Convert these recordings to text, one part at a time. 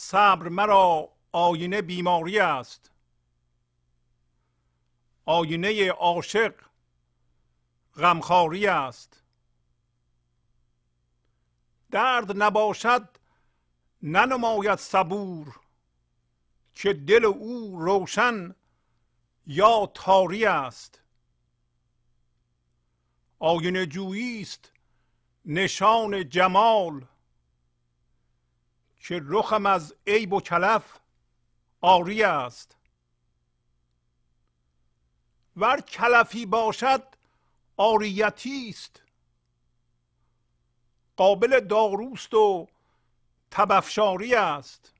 صبر مرا آینه بیماری است. آینه عاشق غمخواری است. درد نباشد ننماید صبور که دل او روشن یا تاری است. آینه جویی است نشان جمال که رخم از عیب و کلف آری است. ور کلفی باشد آریتی است. قابل داروست و تبفشاری است.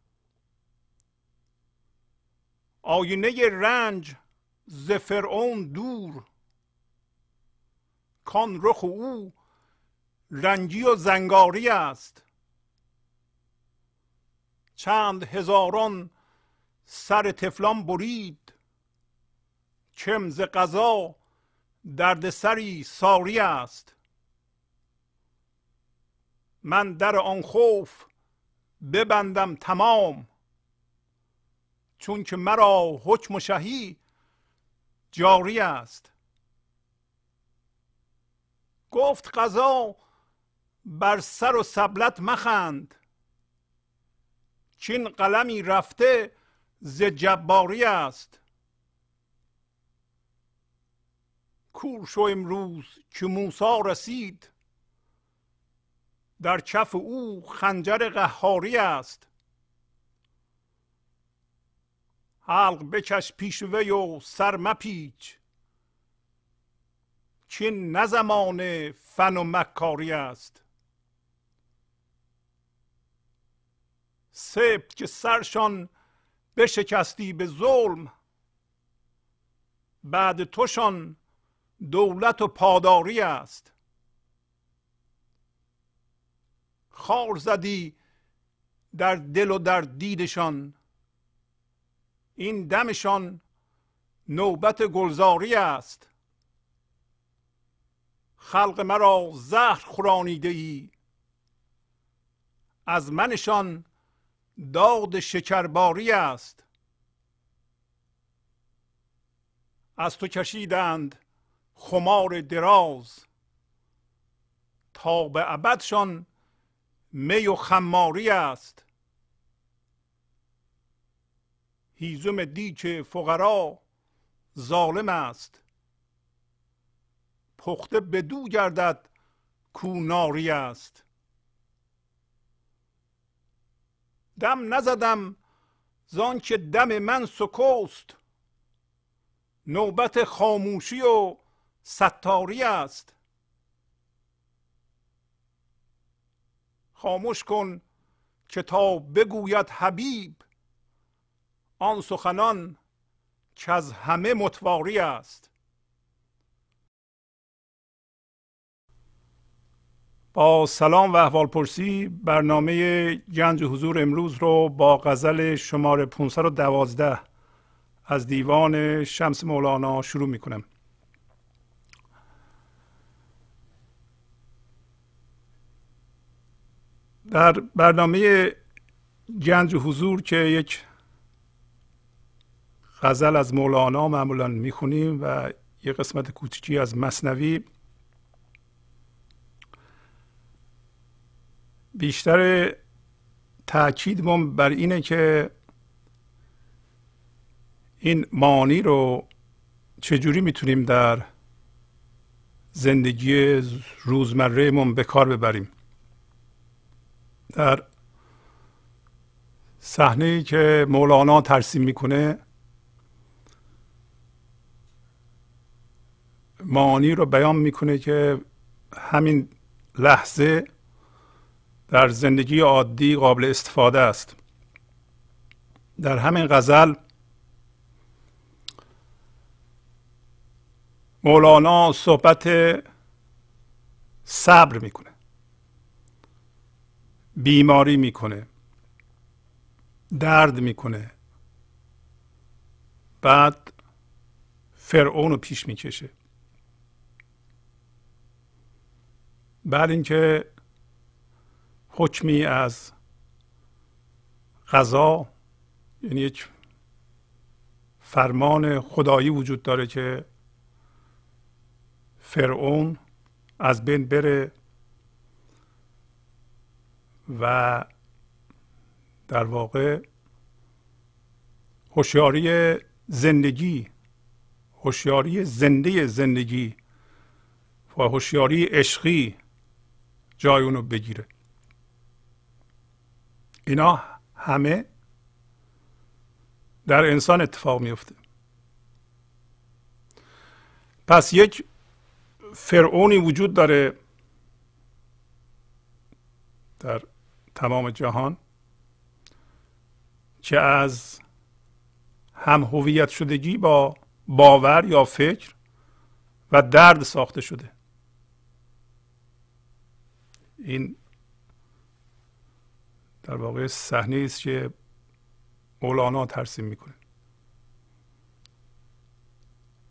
آینه رنج ز فرعون دور. کان رخ او رنجی و زنگاری است. چند هزاران سر تفلان برید. چم ز قضا دردسری ساری است. من در آن خوف ببندم تمام. چون که مرا حکم و شهی جاری است. گفت قضا بر سر و سبلت مخند. چین قلمی رفته ز جباری است. کور شو امروز که موسا رسید. در کف او خنجر قهاری است. حلق بکش پیش وی و سر مپیچ. چین نه زمان فن و مکاری است. سبت که سرشان بشکستی به ظلم بعد توشان دولت و پاداری است. خار زدی در دل و در دیدشان این دمشان نوبت گلزاری است. خلق مرا زهر خورانیده ای از منشان داد شکرباری است. از تو کشیدند خمار دراز. تا به ابدشان می و خماری است. هیزم دیچ فقرا ظالم است. پخته بدو گردد کو ناری است. دم نزدم زان که دم من سکوست. نوبت خاموشی و ستاری است. خاموش کن که تا بگوید حبیب آن سخنان که از همه متواری است. با سلام و احوال پرسی برنامه گنج حضور امروز رو با غزل شماره 512 از دیوان شمس مولانا شروع می کنم در برنامه گنج حضور که یک غزل از مولانا معمولا می‌خونیم و یه قسمت کوچکی از مصنوی بیشتر تاکیدمون بر اینه که این مانی رو چجوری می‌تونیم در زندگی روزمرهمون به کار ببریم؟ در صحنه که مولانا ترسیم می‌کنه معانی رو بیان می‌کنه که همین لحظه در زندگی عادی قابل استفاده است. در همین غزل مولانا صحبت صبر می‌کنه بیماری می‌کنه درد می‌کنه بعد فرعون رو پیش می‌کشه. بعد اینکه حکمی از غذا یعنی یک فرمان خدایی وجود داره که فرعون از بین بره و در واقع هوشیاری زندگی هوشیاری زنده زندگی و هوشیاری عشقی جای اونو بگیره. اینا همه در انسان اتفاق میفته. پس یک فرعونی وجود داره در تمام جهان که از هم هویت شدگی با باور یا فکر و درد ساخته شده. این در واقع صحنه است که مولانا ترسیم می‌کنه.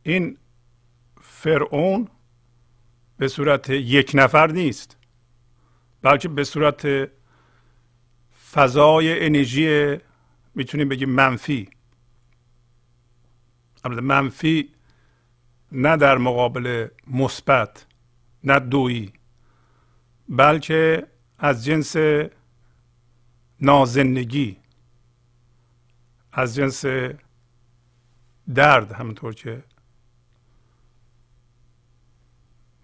این فرعون به صورت یک نفر نیست بلکه به صورت فضای انرژی می‌تونیم بگیم منفی. البته منفی نه در مقابل مثبت نه دویی بلکه از جنس نازندگی. از جنس درد همونطور که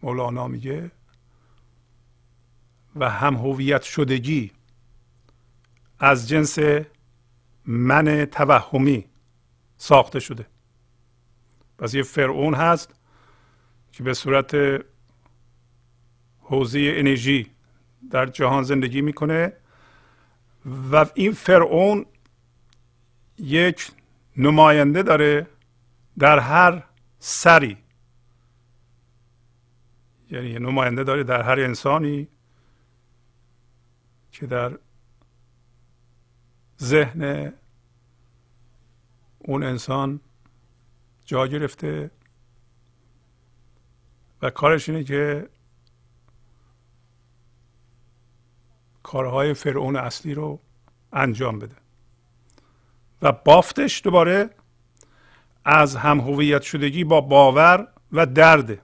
مولانا میگه و هم هویت شدگی از جنس من توهمی ساخته شده. پس یه فرعون هست که به صورت حوزه انرژی در جهان زندگی می‌کنه. و این فرعون یک نماینده داره در هر سری. یعنی نماینده داره در هر انسانی که در ذهن اون انسان جا گرفته. و کارش اینه که کارهای فرعون اصلی رو انجام بده. و بافتش دوباره از هم هویت شدگی با باور و درده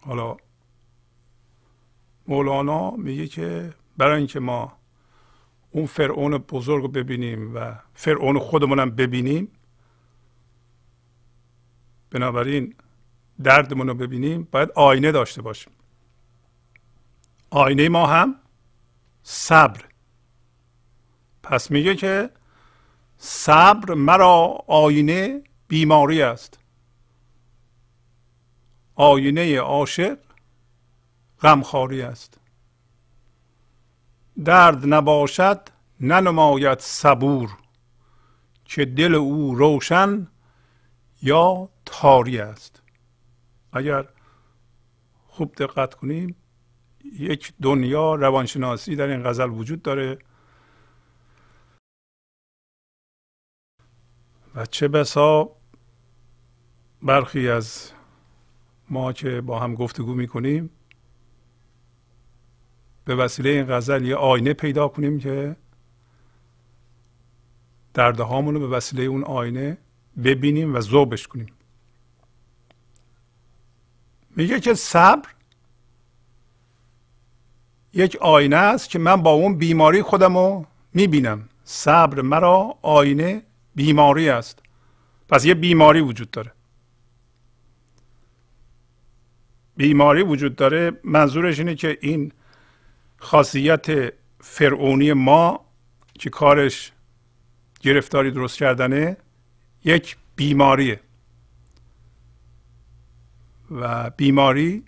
حالا مولانا میگه که برای اینکه ما اون فرعون بزرگ رو ببینیم و فرعون خودمونم ببینیم بنابراین دردمون رو ببینیم باید آینه داشته باشیم. آینه ما هم صبر. پس میگه که صبر مرا آینه بیماری است. آینه عاشق غمخواری است. درد نباشد ننماید صبور که دل او روشن یا تاری است. اگر خوب دقت کنیم یک دنیا روانشناسی در این غزل وجود داره. و چه بسا برخی از ما که با هم گفتگو می‌کنیم به وسیله این غزل یه آینه پیدا کنیم که درده رو به وسیله اون آینه ببینیم و ذوبش کنیم. میگه که صبر یک آینه است که من با اون بیماری خودم رو می‌بینم. صبر مرا آینه بیماری است. پس یه بیماری وجود داره. بیماری وجود داره منظورش اینه که این خاصیت فرعونی ما که کارش گرفتاری درست کردنه یک بیماریه. و بیماری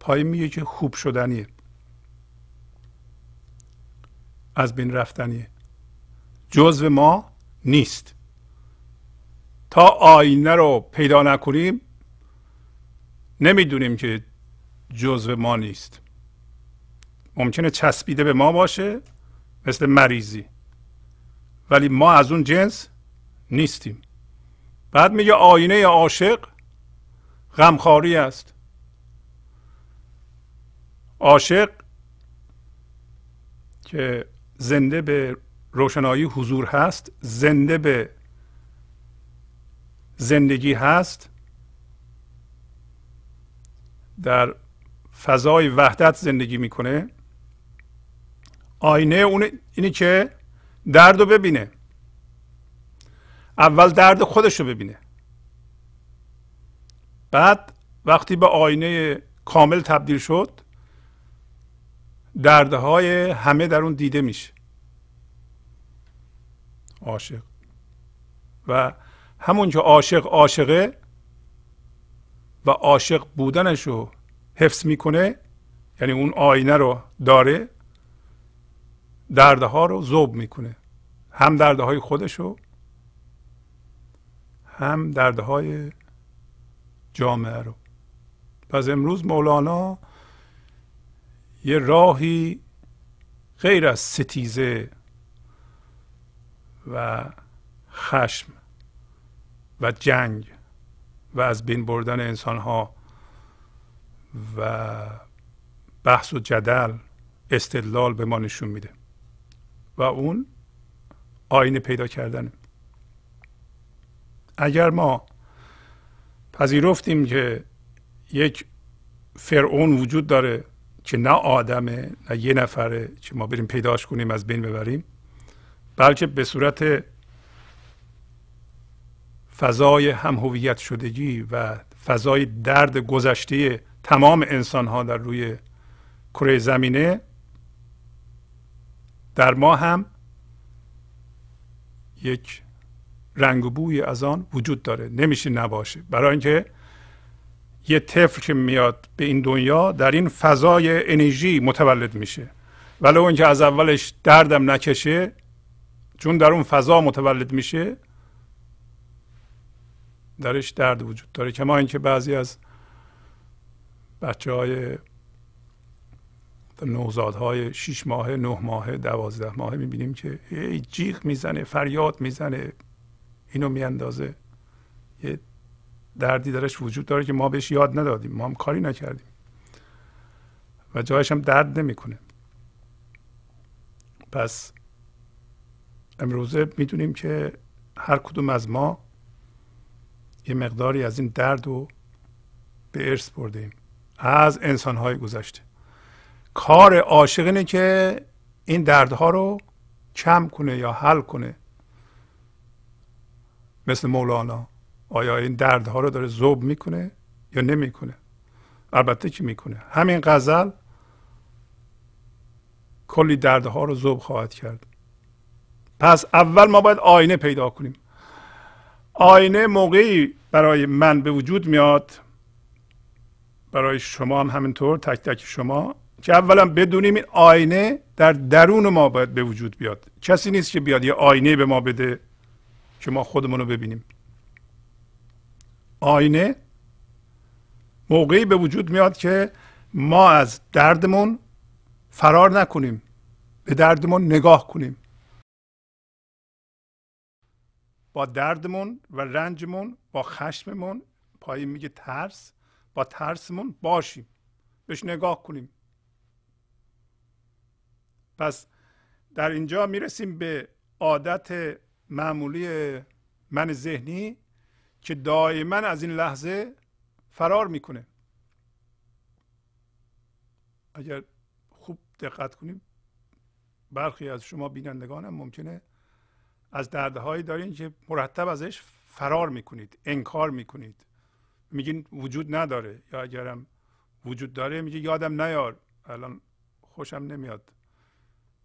پای میگه که خوب شدنیه. از بین رفتنیه جزو ما نیست. تا آینه رو پیدا نکنیم نمی‌دونیم که جزو ما نیست. ممکنه چسبیده به ما باشه مثل مریضی. ولی ما از اون جنس نیستیم. بعد میگه آینه عاشق غمخواری است. عاشق که زنده به روشنایی حضور هست زنده به زندگی هست. در فضای وحدت زندگی می‌کنه. آینه اون اینی که درد رو ببینه. اول درد خودش رو ببینه. بعد وقتی به آینه کامل تبدیل شد دردهای همه در اون دیده میشه. عاشق. و همون که عاشق عاشقه و عاشق بودنش رو حفظ می‌کنه یعنی اون آینه رو داره دردها رو ذوب می‌کنه. هم دردهای خودش رو هم دردهای جامعه رو. پس امروز مولانا یه راهی غیر از ستیزه و خشم و جنگ و از بین بردن انسان ها و بحث و جدل استدلال به ما نشون میده. و اون آینه پیدا کردن اگر ما پذیرفتیم که یک فرعون وجود داره که نه آدمه نه یه نفره که ما بریم پیداش کنیم از بین ببریم بلکه به صورت فضای هم هویت شدگی و فضای درد گذشته تمام انسان ها در روی کره زمینه در ما هم یک رنگ و بوی از آن وجود داره. نمیشه نباشه. برای اینکه یه طفل که میاد به این دنیا در این فضای انرژی متولد میشه. ولو اینکه از اولش دردم نکشه چون در اون فضا متولد میشه درش درد وجود داره. کما اینکه بعضی از بچه های نوزادهای شیش ماه نه ماه دوازده ماه می‌بینیم که یه جیغ می‌زنه فریاد می‌زنه. اینو میاندازه. یه دردی درش وجود داره که ما بهش یاد ندادیم. ما هم کاری نکردیم. و جایش هم درد نمی‌کنه. پس امروزه می‌دونیم که هر کدوم از ما یه مقداری از این درد رو به ارث بردیم از انسانهای گذشته. کار عاشق اینه که این دردها رو کم کنه یا حل کنه. مثل مولانا. آیا این دردها رو داره زوب می‌کنه یا نمی‌کنه؟ البته که می‌کنه؟ همین غزل کلی دردها رو زوب خواهد کرد. پس اول ما باید آینه پیدا کنیم. آینه موقعی برای من به وجود میاد برای شما هم همینطور تک تک شما که اولا بدونیم این آینه در درون ما باید به وجود بیاد. کسی نیست که بیاد یه آینه به ما بده که ما خودمون رو ببینیم. آینه موقعی به وجود میاد که ما از دردمون فرار نکنیم به دردمون نگاه کنیم. با دردمون و رنجمون با خشممون پایین میگه ترس با ترسمون باشیم بهش نگاه کنیم. پس در اینجا می‌رسیم به عادت معمولی من ذهنی. که دائما از این لحظه فرار می‌کنه. اگر خوب دقت کنیم برخی از شما بینندگانم ممکنه از دردهایی دارین که مرتب ازش فرار می‌کنید انکار می‌کنید. میگین وجود نداره. یا اگرم وجود داره میگه یادم نیار. الان خوشم نمیاد.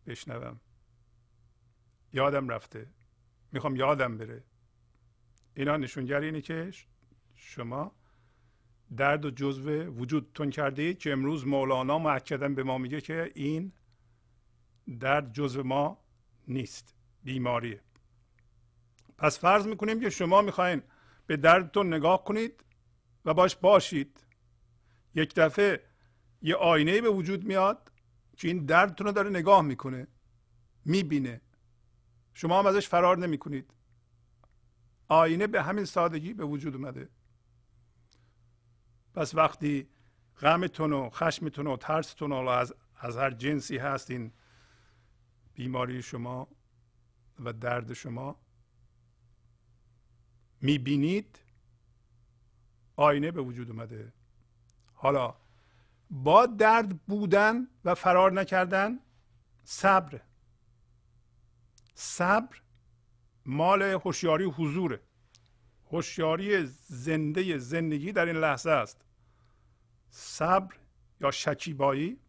بشنوم. یادم رفته. می‌خوام یادم بره. اینا نشونگر اینه که شما درد و جزو وجودتون کرده اید که امروز مولانا معکدن به ما میگه که این درد جزو ما نیست بیماریه. پس فرض می‌کنیم که شما می‌خواین به دردتون نگاه کنید و باش باشید. یک دفعه یه آینه به وجود میاد که این دردتون رو داره نگاه می‌کنه می‌بینه. شما هم ازش فرار نمی‌کنید. آینه به همین سادگی به وجود اومده. پس وقتی غمتون و خشمتون و ترستون و از, از هر جنسی هست این بیماری شما و درد شما می‌بینید آینه به وجود اومده. حالا با درد بودن و فرار نکردن صبر. صبر مال هوشیاری حضوره. هوشیاری زنده زندگی در این لحظه است. صبر یا شکیبایی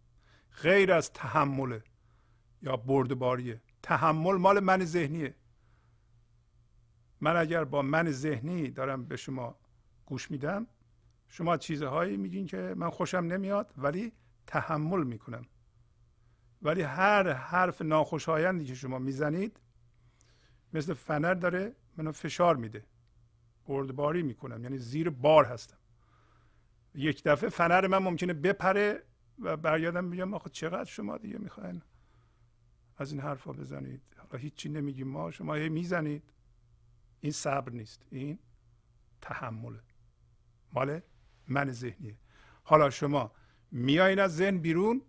غیر از تحمله یا بردباریه. تحمل مال من ذهنیه. من اگر با من ذهنی دارم به شما گوش میدم شما چیزهایی میگین که من خوشم نمیاد ولی تحمل می‌کنم. ولی هر حرف ناخوشایندی که شما می‌زنید مثل فنر داره منو فشار میده. بردباری می‌کنم. یعنی زیر بار هستم. یک دفعه فنر من ممکنه بپره و برگردم بگم آخه چقدر شما دیگه می‌خواین از این حرفا بزنید؟ حالا هیچی نمیگیم. ما شما هی می‌زنید. این صبر نیست. این تحمله مال من ذهنیه. حالا شما میایین از ذهن بیرون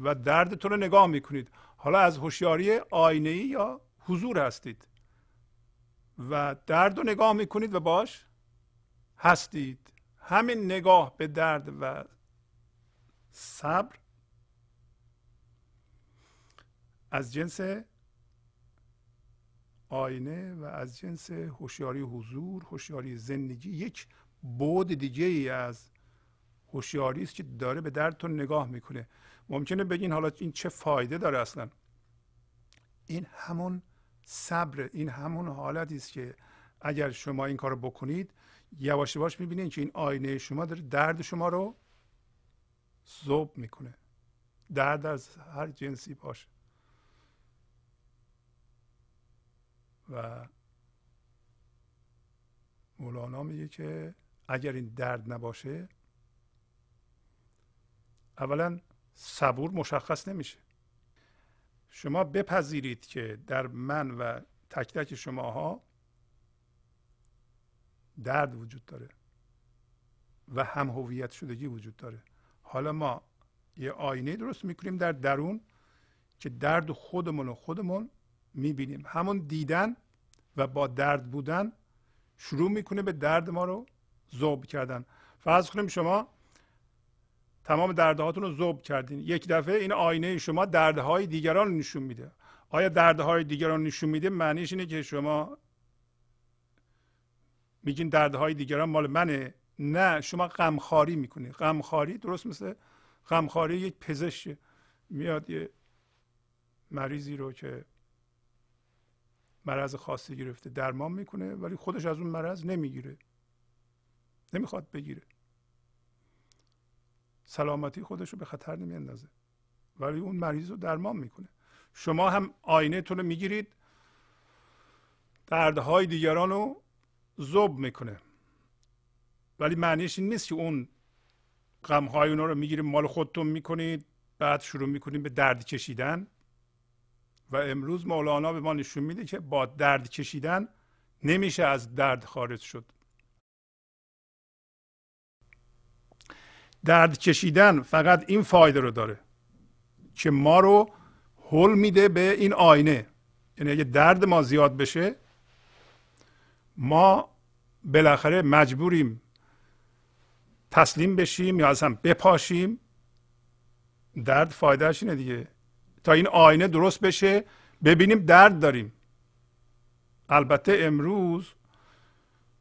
و دردتون رو نگاه می‌کنید. حالا از هوشیاری آینه ای یا حضور هستید؟ و درد رو نگاه می‌کنید و باش هستید. همین نگاه به درد و صبر از جنس آینه و از جنس هوشیاری حضور هوشیاری زندگی یک بود دیگه ای از هوشیاری است که داره به دردتون نگاه می‌کنه. ممکنه بگین حالا این چه فایده داره اصلا؟ این همون صبر این همون حالتی است که اگر شما این کارو بکنید یواش یواش می‌بینید که این آینه شما داره درد شما رو ذوب می‌کنه. درد از هر جنسی باشه. و مولانا میگه که اگر این درد نباشه اولا صبور مشخص نمیشه. شما بپذیرید که در من و تک تک شماها درد وجود داره و هم هویت شدگی وجود داره. حالا ما یه آینه درست می‌کنیم در درون که درد خودمون و خودمون می‌بینیم. همون دیدن و با درد بودن شروع می‌کنه به درد ما رو ذوب کردن. فرض کنیم شما تمام دردهاتون رو ذوب کردین. یک دفعه این آینه شما دردهای دیگران نشون میده. آیا دردهای دیگران نشون میده؟ معنیش اینه که شما میگین دردهای دیگران مال منه. نه شما غمخواری می‌کنید غمخواری درست مثل غمخواری یک پزشک. میاد یه مریضی رو که مرض خاصی گرفته درمان می‌کنه ولی خودش از اون مرض نمی‌گیره. نمی‌خواد بگیره. سلامتی خودش رو به خطر نمیاندازه. ولی اون مریض رو درمان می‌کنه. شما هم آینه رو می‌گیرید. دردهای دیگران رو زوب می‌کنه. ولی معنیش این نیست که اون غمهای اونا رو می‌گیرید مال خودتون می‌کنید بعد شروع می‌کنید به درد کشیدن. و امروز مولانا به ما نشون میده که با درد کشیدن نمیشه از درد خارج شد. درد کشیدن فقط این فایده رو داره که ما رو حل میده به این آینه. یعنی اگه درد ما زیاد بشه ما بالاخره مجبوریم تسلیم بشیم یا اصلا بپاشیم. درد فایدهش اینه دیگه. تا این آینه درست بشه ببینیم درد داریم. البته امروز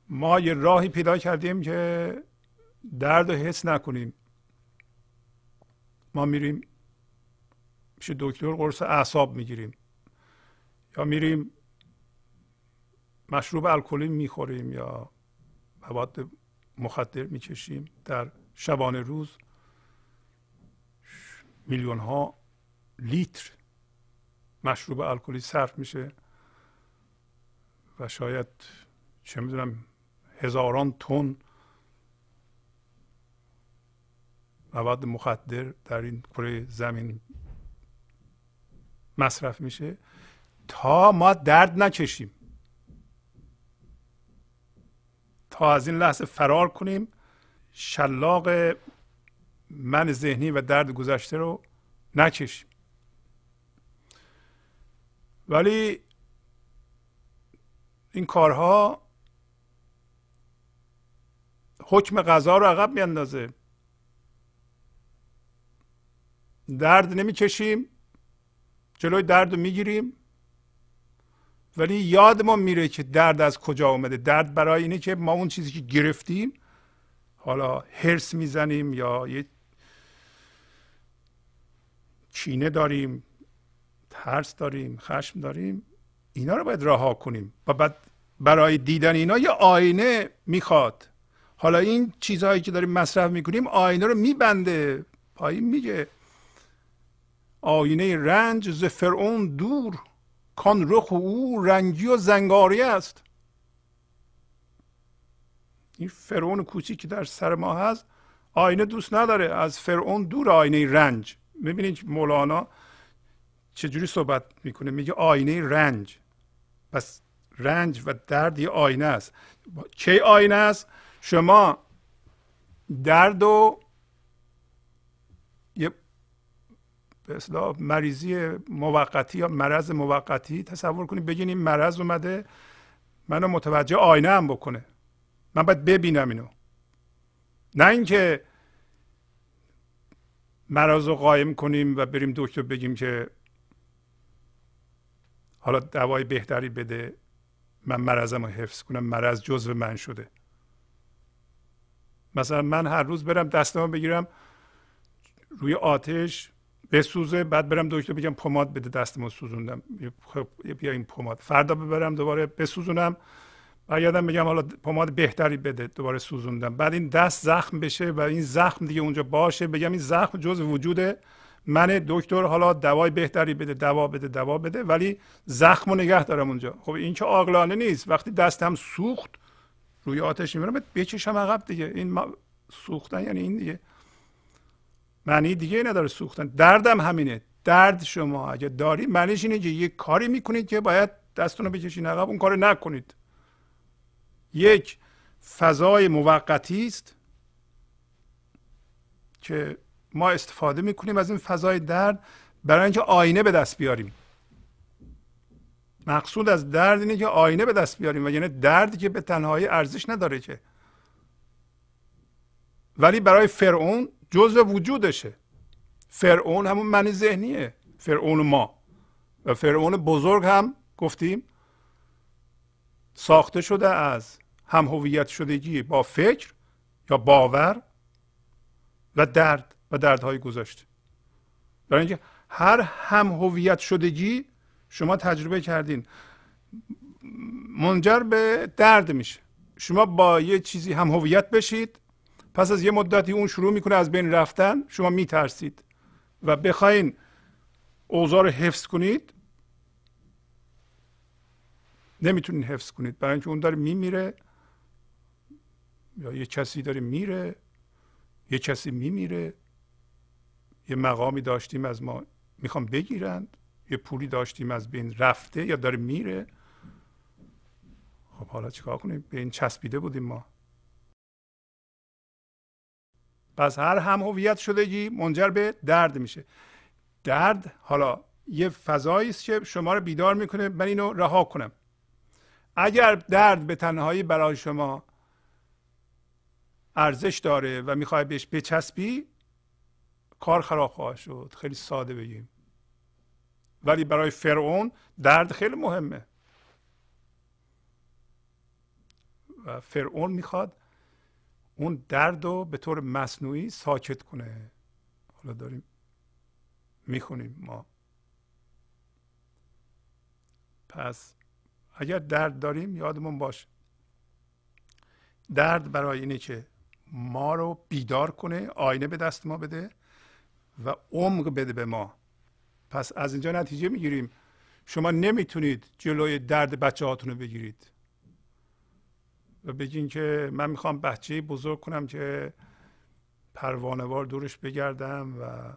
ما یه راهی پیدا کردیم که درد رو حس نکنیم. ما میریم پیش دکتر قرص اعصاب می‌گیریم. یا میریم مشروب الکلی می‌خوریم یا مواد مخدر می‌کشیم در شبانه روز. میلیون ها لیتر مشروب الکلی صرف میشه و شاید چه می‌دونم هزاران تن مواد مخدر در این کره زمین مصرف میشه تا ما درد نکشیم. تا از این لحظه فرار کنیم شلاق من ذهنی و درد گذشته رو نکشیم. ولی این کارها حکم غذا رو عقب میاندازه. درد نمی‌کشیم جلوی درد رو می‌گیریم. ولی یاد ما میره که درد از کجا آمده درد برای اینه که ما اون چیزی که گرفتیم حالا هرس می‌زنیم یا یه چینه داریم ترس داریم خشم داریم اینا رو باید رها کنیم. و بعد برای دیدن اینا یه آینه می‌خواد. حالا این چیزهایی که داریم مصرف می‌کنیم آینه رو میبنده. پایین میگه. آینه رنج ز فرعون دور کان رخ او رنگی و زنگاری است. این فرعون کوچی که در سر ما هست آینه دوست نداره از فرعون دور آینه رنج. می‌بینید مولانا چجوری صحبت می‌کنه؟ میگه آینه رنج. پس رنج و درد یه آینه است. چه آینه است؟ شما درد و یه به اصلاح مریضی موقتی یا مرض موقتی تصور کنید بگین این مرض اومده منو متوجه آینه هم بکنه. من باید ببینم اینو. نه اینکه مرض رو قایم کنیم و بریم دکتر بگیم که حالا دوای بهتری بده من مرضم رو حفظ کنم مرض جزو من شده. مثلا من هر روز برم دستمو بگیرم روی آتش بسوزه بعد برم دکتر بگم پماد بده دستمو سوزوندم. خب بیا این پماد. فردا ببرم دوباره بسوزونم. و یادم بگم حالا پماد بهتری بده دوباره سوزوندم. بعد این دست زخم بشه و این زخم دیگه اونجا باشه. بگم این زخم جز وجود من دکتر حالا دوای بهتری بده دوا بده دوا بده ولی زخم و نگه دارم اونجا. خب این که عاقلانه نیست. وقتی دستم سوخت روی آتش می‌برم بکشم عقب دیگه. این سوختن یعنی این دیگه. معنی دیگه نداره سوختن. دردم همینه. درد شما اگه داری معنیش اینه که یه کاری می‌کنید که باید دستتون رو بکشین. عقب اون کار نکنید. یک فضای موقتی است که ما استفاده می‌کنیم از این فضای درد برای اینکه آینه به دست بیاریم. مقصود از درد اینه که آینه به دست بیاریم و یعنی دردی که به تنهایی ارزش نداره که. ولی برای فرعون جزء وجودشه. فرعون همون معنی ذهنیه. فرعون ما. و فرعون بزرگ هم گفتیم ساخته شده از هم هویت شدگی با فکر یا باور و درد و دردهای گذشته. برای اینکه هر هم هویت شدگی شما تجربه کردین منجر به درد میشه. شما با یه چیزی هم هویت بشید پس از یه مدتی اون شروع می‌کنه از بین رفتن شما میترسید و بخواین اوضاع رو حفظ کنید نمی‌تونید حفظ کنید. برای اینکه اون داره میمیره یا یه کسی داره میره یه کسی میمیره. یه مقامی داشتیم از ما می‌خوام بگیرند یه پولی داشتیم از بین رفته یا داره میره. خب حالا چیکار کنیم؟ به این چسبیده بودیم ما. پس هر هم هویت شدگی منجر به درد میشه. درد حالا یه فضایی است که شما رو بیدار می‌کنه من اینو رها کنم. اگر درد به تنهایی برای شما ارزش داره و می‌خوای بهش بچسبی کار خراب خواهد شد. خیلی ساده بگیم. ولی برای فرعون درد خیلی مهمه. و فرعون می‌خواد اون درد رو به طور مصنوعی ساکت کنه. حالا داریم می‌خونیم ما. پس اگر درد داریم یادمون باشه درد برای اینه که ما رو بیدار کنه آینه به دست ما بده و عمق بده به ما. پس از اینجا نتیجه می‌گیریم. شما نمی‌تونید جلوی درد بچه هاتون رو بگیرید. و بگین که من می‌خوام بچه بزرگ کنم که پروانوار دورش بگردم و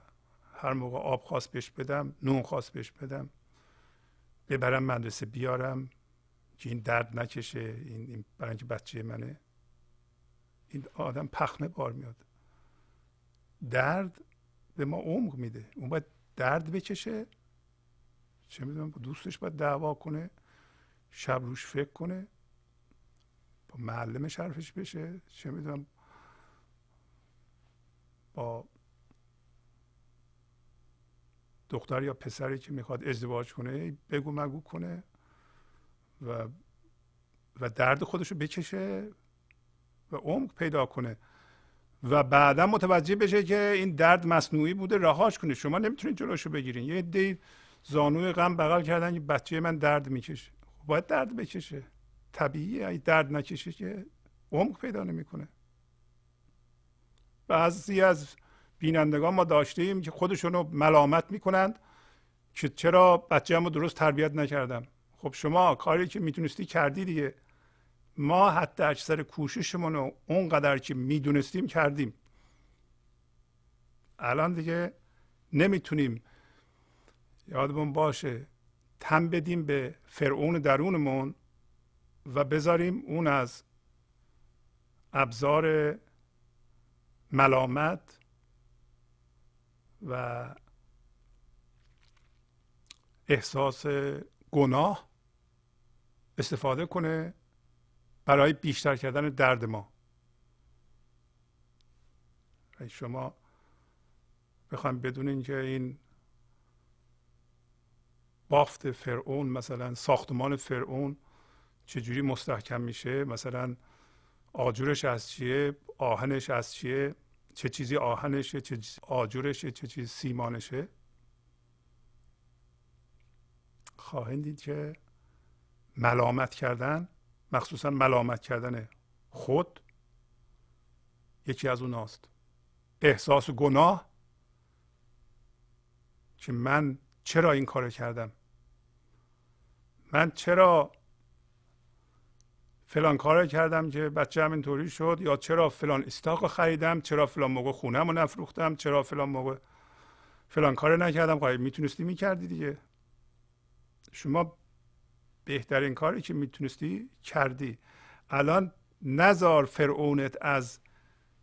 هر موقع آب خواست بهش بدم نون خواست بهش بدم. ببرم مدرسه بیارم. که این درد نکشه. این برای اینکه بچه منه. این آدم پخنه بار میاد. درد به ما عمق میده. اون باید درد بکشه. چه می‌دونم با دوستش باید دعوا کنه. شب روش فکر کنه. با معلمش حرفش بشه. چه می‌دونم. با دختر یا پسری که می‌خواد ازدواج کنه بگو مگو کنه و و درد خودش رو بکشه و عمق پیدا کنه. و بعدا متوجه بشه که این درد مصنوعی بوده رهاش کنه. شما نمی‌تونید جلوشو بگیرین. یه دی زانوی غم بغل کردن که بچه من درد می‌کشه. خب باید درد بکشه. طبیعیه. اگه درد نکشه که عمق پیدا نمی‌کنه. بعضی از بینندگان ما داشته ایم که خودشون رو ملامت می‌کنند که چرا بچه رو درست تربیت نکردم خب شما کاری که می‌تونستی کردی دیگه. ما حتی اکثر کوششمون رو اونقدر که می‌دونستیم کردیم. الان دیگه نمی‌تونیم. یادمون باشه تم بدیم به فرعون درونمون. و بذاریم اون از ابزار ملامت و احساس گناه استفاده کنه برای بیشتر کردن درد ما. شما بخوایم بدونین که این بافت فرعون مثلا ساختمان فرعون چجوری مستحکم میشه؟ مثلا آجورش از چیه؟ آهنش از چیه؟ چه چیزی آهنشه؟ چه چیزی آجورشه چه چیزی سیمانشه؟ خواهید دید که ملامت کردن مخصوصا ملامت کردن خود یکی از اوناست. احساس گناه که من چرا این کار کردم؟ من چرا فلان کار کردم که بچه هم اینطوری شد. یا چرا فلان استاق خریدم؟ چرا فلان موقع خونم رو نفروختم؟ چرا فلان موقع فلان کار نکردم؟ خواهی می‌تونستی می‌کردی دیگه. شما بهترین کاری که می‌تونستی کردی. الان نزار فرعونت از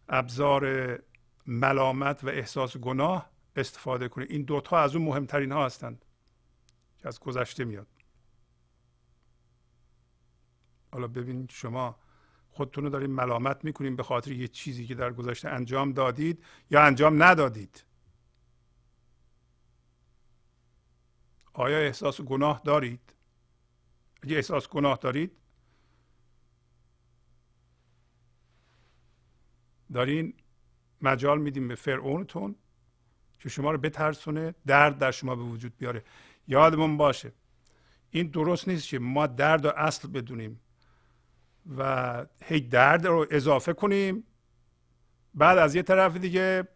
ابزار ملامت و احساس گناه استفاده کنه این دوتا از اون مهمترین ها هستند که از گذشته میاد. حالا ببینید شما خودتون رو دارید ملامت می‌کنید به خاطر یه چیزی که در گذشته انجام دادید یا انجام ندادید؟ آیا احساس گناه دارید؟ اگه احساس گناه دارید؟ دارین مجال میدیم به فرعونتون که شما رو بترسونه درد در شما به وجود بیاره. یادمون باشه این درست نیست که ما درد و اصل بدونیم. و هی درد رو اضافه کنیم. بعد از یه طرف دیگه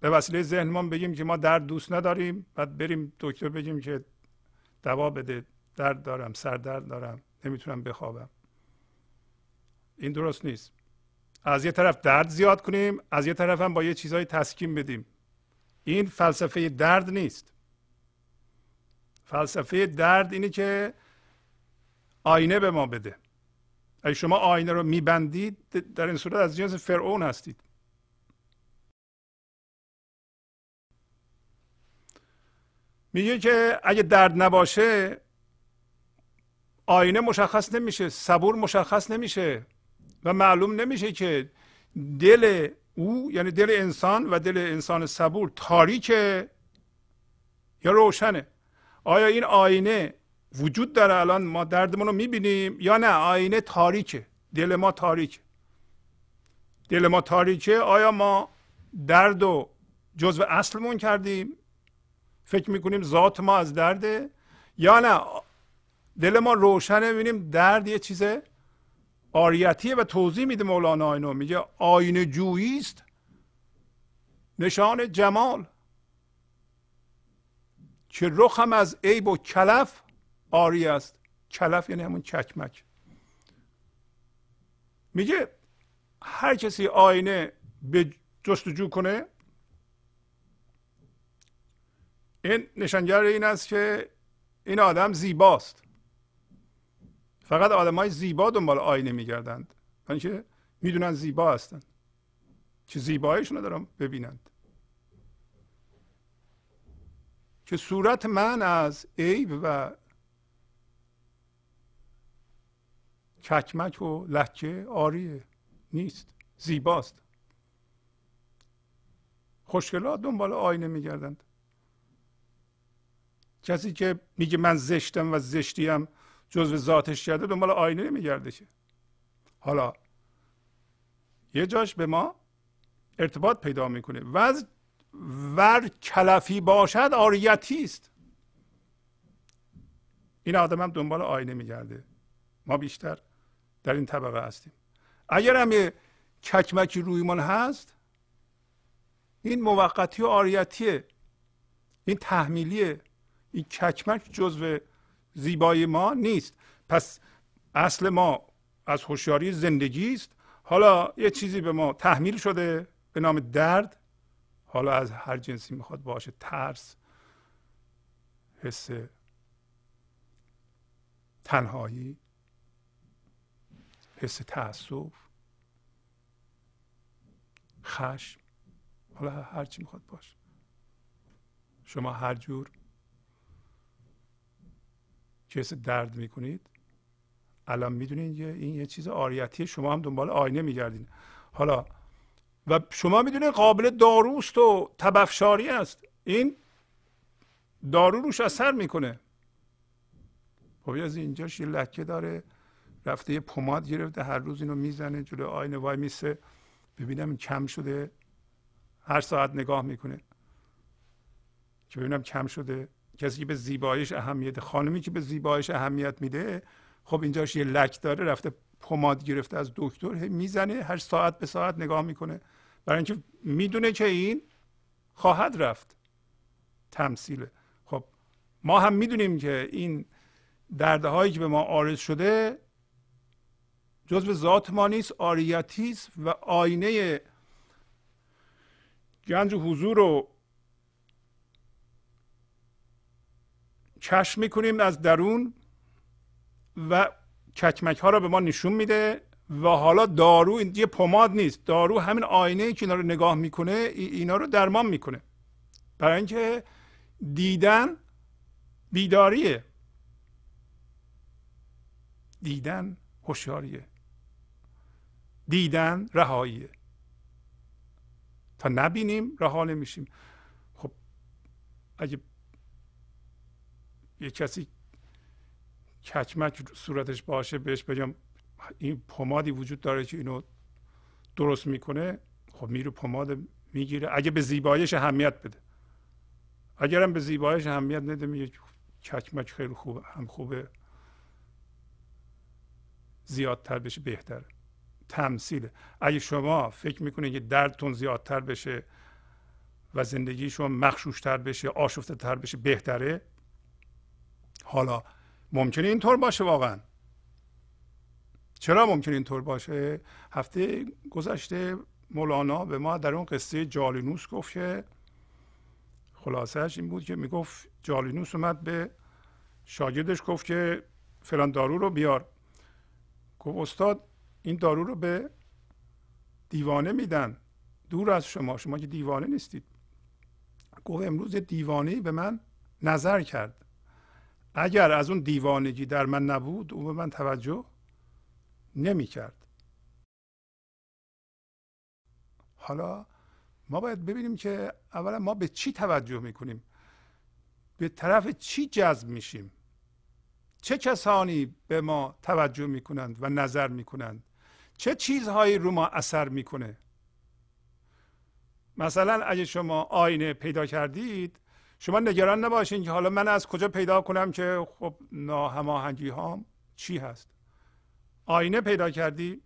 به وسیله ذهنمان بگیم که ما درد دوست نداریم. بعد بریم دکتر بگیم که دوا بده. درد دارم سردرد دارم نمی‌تونم بخوابم. این درست نیست. از یه طرف درد زیاد کنیم از یه طرف هم با یه چیزهای تسکین بدیم. این فلسفه درد نیست. فلسفه درد اینه که آینه به ما بده. اگه شما آینه رو میبندید در این صورت از جنس فرعون هستید. میگه که اگه درد نباشه آینه مشخص نمیشه صبور مشخص نمیشه و معلوم نمیشه که دل او یعنی دل انسان و دل انسان صبور تاریکه یا روشنه. آیا این آینه وجود داره الان ما دردمون رو می‌بینیم یا نه؟ آینه تاریکه. دل ما تاریکه. دل ما تاریکه. آیا ما درد و جزو اصلمون کردیم؟ فکر می‌کنیم ذات ما از درده؟ یا نه؟ دل ما روشنه. ببینیم درد یه چیز آریتیه و توضیح میده مولانا اینو میگه آینه جویی است. نشان جمال. که رخم از عیب و کلف آری است. کلف یعنی همون چکمک. میگه هر کسی آینه به جستجو کنه این نشانگر این است که این آدم زیباست. فقط آدم های زیبا دنبال آینه میگردند. که می‌دونن زیبا هستند که زیباییشون رو دارم ببینند. که صورت من از عیب و ککمک و لکه آریه نیست زیباست. خوشگلات دنبال آینه میگردند. کسی که میگه من زشتم و زشتیم جزو ذاتش کرده دنبال آینه نمیگرده که حالا یه جاش به ما ارتباط پیدا می‌کنه. و ور کلفی باشد آریتی است. این آدم هم دنبال آینه میگرده. ما بیشتر در این طبقه هستیم. اگر هم یه چکمکی رویمان هست این موقتی و آریتیه. این تحمیلیه. این چکمک جزو زیبایی ما نیست. پس اصل ما از هوشیاری زندگی است. حالا یه چیزی به ما تحمیل شده به نام درد. حالا از هر جنسی می‌خواد باشه ترس حس تنهایی. حس تاسف خشم حالا هر چی می‌خواد باشه شما هر جور که حس درد می‌کنید الان می‌دونید این یه چیز آریتی شما هم دنبال آینه میگردین. حالا و شما می‌دونید قابل داروست و تبفشاری است. این دارو روش اثر می‌کنه. خب از اینجاش یه لکه داره. رفته یه پماد گرفته هر روز اینو می‌زنه جلو آینه وای میسه. ببینم کم شده. هر ساعت نگاه می‌کنه. که ببینم کم شده. کسی که به زیبایش اهمیت خانمی که به زیبایش اهمیت میده خب اینجاش یه لک داره رفته پماد گرفته از دکتر می‌زنه هر ساعت به ساعت نگاه می‌کنه. برای اینکه می‌دونه که این خواهد رفت. تمثیله. خب ما هم می‌دونیم که این دردهایی که به ما آرز شده جزو ذات ما نیست آریتی و آینه گنج حضور رو کشف می‌کنیم از درون و ککمک ها رو به ما نشون میده و حالا دارو این یه پماد نیست. دارو همین آینه که اینا رو نگاه می‌کنه اینا رو درمان می‌کنه. برای اینکه دیدن بیداریه. دیدن هوشیاریه. دیدن رهاییه. تا نبینیم رها نمیشیم. خب اگه یه کسی کچمک صورتش باشه بهش بگم این پمادی وجود داره که اینو درست می‌کنه خب میره پماد می‌گیره. اگه به زیبایش اهمیت بده. اگرم به زیبایش اهمیت نده میگه چکمک خیلی خوبه هم خوبه. زیادتر بشه بهتره. تمثیله. اگه شما فکر می‌کنید که دردتون زیادتر بشه و زندگی شما مخشوشتر بشه آشفته تر بشه بهتره حالا ممکنه اینطور باشه واقعا. چرا ممکنه اینطور باشه؟ هفته گذشته مولانا به ما در اون قصه جالینوس گفت که خلاصهش این بود که می‌گفت جالینوس اومد به شاگردش گفت که فلان دارو رو بیار. گفت استاد این دارو رو به دیوانه میدن. دور از شما. شما که دیوانه نیستید. گفت امروز دیوانه به من نظر کرد. اگر از اون دیوانگی در من نبود او به من توجه نمی کرد حالا ما باید ببینیم که اولا ما به چی توجه می‌کنیم؟ به طرف چی جذب میشیم؟ چه کسانی به ما توجه می‌کنند و نظر می‌کنند؟ چه چیزهایی رو ما اثر می‌کنه؟ مثلا اگه شما آینه پیدا کردید شما نگران نباشین که حالا من از کجا پیدا کنم که خب ناهماهنگی ها چی هست؟ آینه پیدا کردی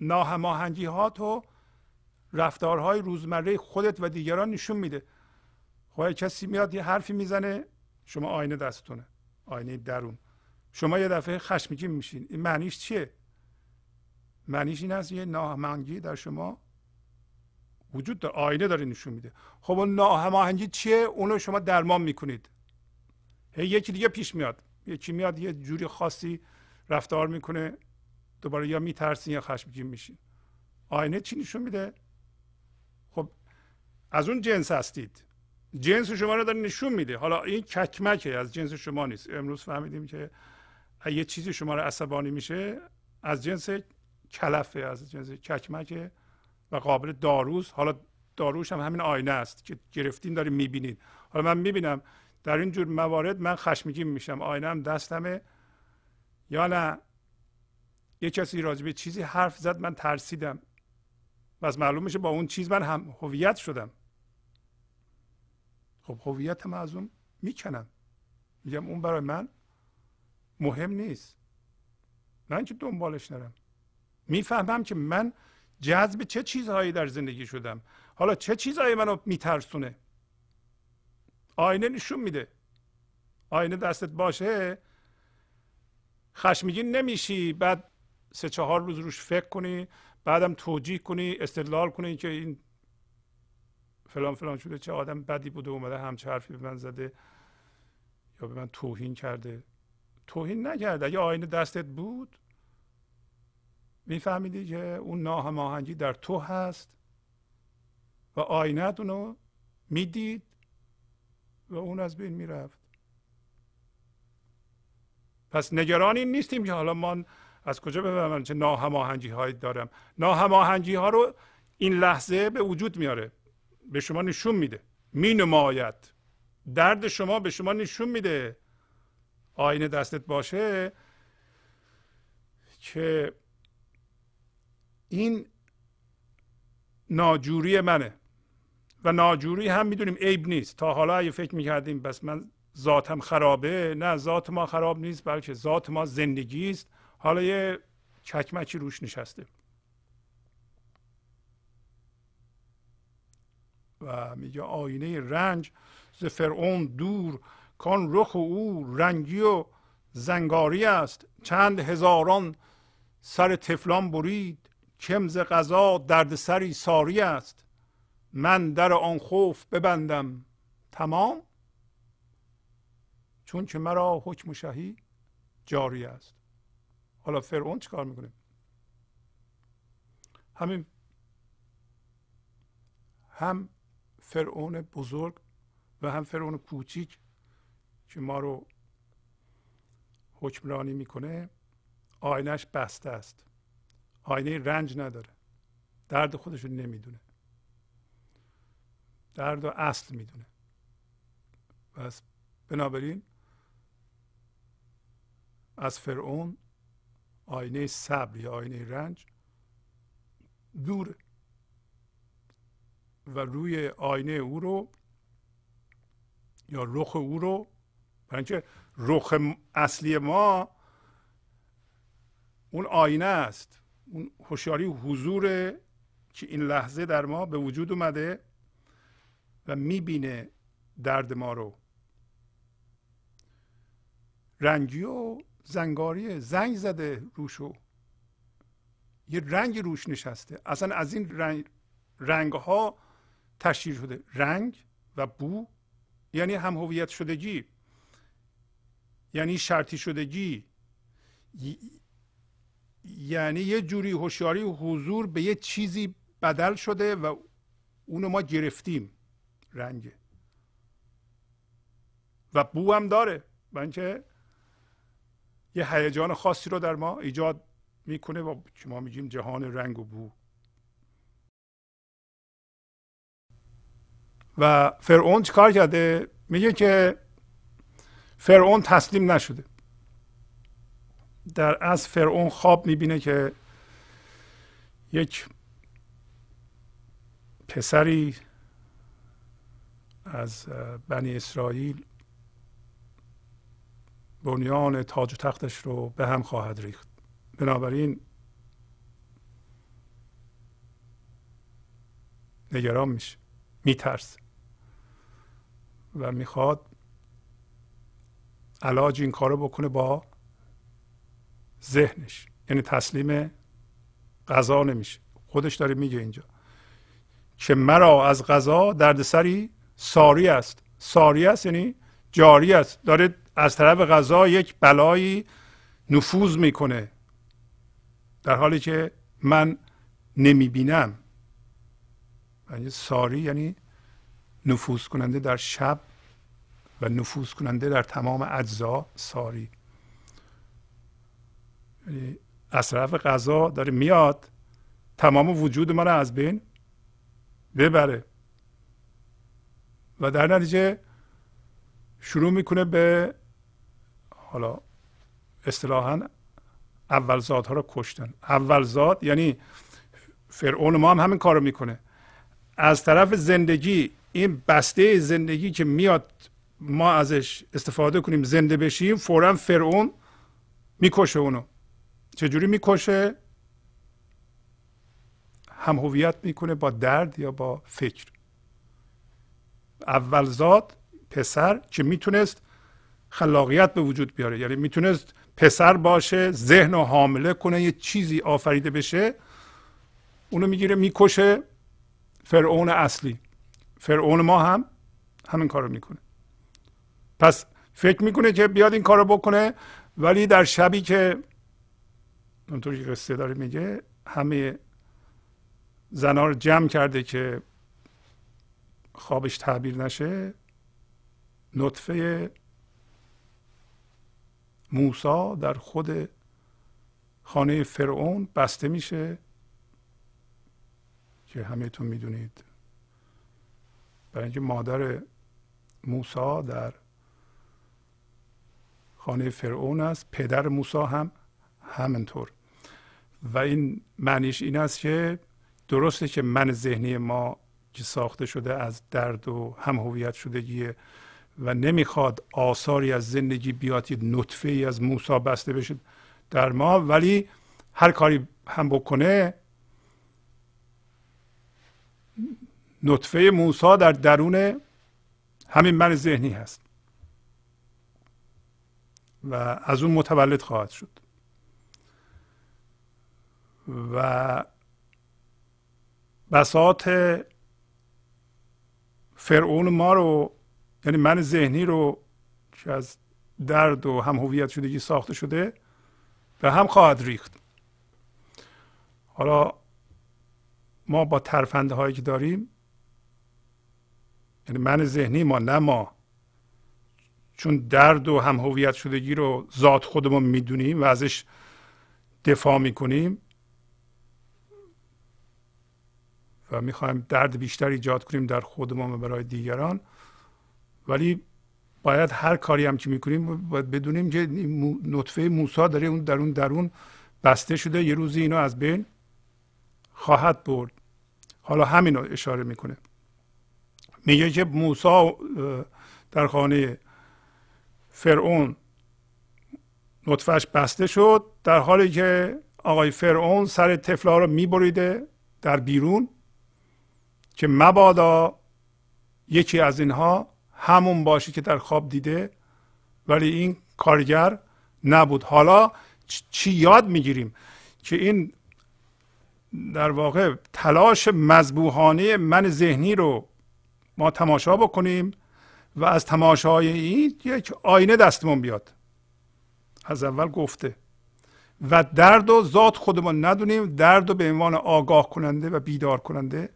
ناهماهنگی ها تو رفتارهای روزمره خودت و دیگران نشون میده. خب کسی میاد یه حرفی می‌زنه شما آینه دستتونه. آینه درون. شما یه دفعه خشمگین میشین. این معنیش چیه؟ معنیش این است یه ناهماهنگی در شما وجود داره آینه داره نشون میده. خب اون ناهماهنگی چیه؟ اونو شما درمان می‌کنید. هی یکی دیگه پیش میاد. یکی میاد یه جوری خاصی رفتار می‌کنه. دوباره یا میترسین یا خشمگین میشین. آینه چی نشون میده؟ خب از اون جنس هستید. جنس شما رو داره نشون میده. حالا این ککمکه از جنس شما نیست. امروز فهمیدیم که یه چیزی شما رو عصبانی میشه از جنس کلفه از جنس ککمکه و قابل داروز حالا داروش هم همین آینه است که گرفتین داریم می‌بینید حالا من می‌بینم در این جور موارد من خشمگین میشم. آینه هم دستمه. یا نه؟ یه کسی راجع به چیزی حرف زد من ترسیدم. و از معلوم میشه با اون چیز من هم هویت شدم. خب هویت من از اون می‌کنم. میگم اون برای من مهم نیست. نه اینکه دنبالش نرم. می‌فهمم که من جذب چه چیزهایی در زندگی شدم. حالا چه چیزهایی منو میترسونه؟ آینه نشون میده. آینه دستت باشه خشمگین نمیشی. بعد سه چهار روز روش فکر کنی بعدم توجیه کنی استدلال کنی که این فلان فلان شده چه آدم بدی بوده اومده همچه حرفی به من زده یا به من توهین کرده. توهین نکرده اگه آینه دستت بود میفهمیدی که اون ناهماهنگی در تو هست و آینه اونو می‌دید و اون از بین می‌رفت. پس نگران این نیستیم که حالا ما از کجا بفهمم چه ناهماهنگی هایی دارم. ناهماهنگی ها رو این لحظه به وجود میاره به شما نشون میده. می نماید درد شما به شما نشون میده. آینه دستت باشه که این ناجوری منه. و ناجوری هم می‌دونیم عیب نیست. تا حالا اگه فکر می‌کردیم بس من ذاتم خرابه نه ذات ما خراب نیست بلکه ذات ما زندگی است. حالا یه چکمکی روش نشسته و میگه آینه رنج ز فرعون دور کان رخ او رنگی و زنگاری است. چند هزاران سر تفلان برید. کمز غذا درد سری ساری است. من در آن خوف ببندم. تمام؟ چون که مرا حکم شهی جاری است. حالا فرعون چیکار می‌کنه؟ همین هم فرعون بزرگ و هم فرعون کوچیک که ما رو حکمرانی می‌کنه آینش بسته است. آینه رنج نداره. درد خودش رو نمی‌دونه. درد و اصل می‌دونه. پس بنابراین از فرعون آینه صبر یا آینه رنج دوره و روی آینه او رو یا رخ او رو برای رخ اصلی ما اون آینه است. اون هوشیاری حضور که این لحظه در ما به وجود اومده و می‌بینه درد ما رو. رنگی و زنگاری زنگ زده روشو یه رنگ روش نشسته. اصلا از این رنگ, رنگ ها تشکیل شده. رنگ و بو یعنی هم هویت شدگی یعنی شرطی شدگی یعنی یه جوری هوشیاری حضور به یه چیزی بدل شده و اونو ما گرفتیم. رنگ و بو هم داره. و اینکه یه هیجان خاصی رو در ما ایجاد می‌کنه و که ما میگیم جهان رنگ و بو. و فرعون چیکار کرده؟ میگه که فرعون تسلیم نشده. در از فرعون خواب می‌بینه که یک پسری از بنی اسرائیل بنیان تاج و تختش رو به هم خواهد ریخت. بنابراین نگران میشه میترسه و می‌خواد علاج این کارو بکنه با ذهنش. یعنی تسلیم غذا نمیشه. خودش داره میگه اینجا. که مرا از غذا دردسری ساری است. ساری است یعنی جاری است. داره از طرف غذا یک بلایی نفوذ می‌کنه. در حالی که من نمی‌بینم. یعنی ساری یعنی نفوذ کننده در شب و نفوذ کننده در تمام اجزا ساری. از طرف غذا داره میاد تمام وجود ما رو از بین ببره. و در نتیجه شروع می‌کنه به حالا اصطلاحا اولزاد ها رو کشتن. اولزاد یعنی فرعون ما هم همین کار رو می‌کنه. از طرف زندگی این بسته زندگی که میاد ما ازش استفاده کنیم زنده بشیم فورا فرعون می‌کشه اونو. چجوری می‌کشه؟ هم هویت می‌کنه با درد یا با فکر. اولزاد پسر که می‌تونست خلاقیت به وجود بیاره. یعنی می‌تونست پسر باشه ذهن و حامله کنه یه چیزی آفریده بشه اونو می‌گیره می‌کشه فرعون اصلی. فرعون ما هم همین کارو می‌کنه. پس فکر می‌کنه که بیاد این کارو بکنه ولی در شبی که اونطور که قصه داره میگه همه زنا رو جمع کرده که خوابش تعبیر نشه نطفه موسا در خود خانه فرعون بسته میشه که همهتون می‌دونید. برای اینکه مادر موسا در خانه فرعون است پدر موسا هم همینطور. و این معنیش این است که درسته که من ذهنی ما که ساخته شده از درد و هم هویت شدگیه و نمی‌خواد آثاری از زندگی بیاد یه نطفه ای از موسا بسته بشه در ما ولی هر کاری هم بکنه نطفه موسا در درون همین من ذهنی هست و از اون متولد خواهد شد. و بساط فرعون ما رو یعنی من ذهنی رو که از درد و هم هویت شدگی ساخته شده به هم خواهد ریخت. حالا ما با ترفنده هایی که داریم یعنی من ذهنی ما نه ما چون درد و هم هویت شدگی رو ذات خودمون می‌دونیم و ازش دفاع می‌کنیم و می‌خوایم درد بیشتر ایجاد کنیم در خودمون و برای دیگران. ولی باید هر کاری هم که می‌کنیم باید بدونیم که نطفه موسا داره اون درون درون بسته شده. یه روزی اینو از بین خواهد برد. حالا همین رو اشاره می‌کنه. میگه که موسا در خانه فرعون نطفهش بسته شد در حالی که آقای فرعون سر تفلا رو میبریده در بیرون. که مبادا یکی از اینها همون باشه که در خواب دیده ولی این کارگر نبود. حالا چی یاد می‌گیریم که این در واقع تلاش مذبوحانه من ذهنی رو ما تماشا بکنیم و از تماشای این یک آینه دستمون بیاد. از اول گفته. و درد و ذات خودمون ندونیم. درد و به عنوان آگاه کننده و بیدار کننده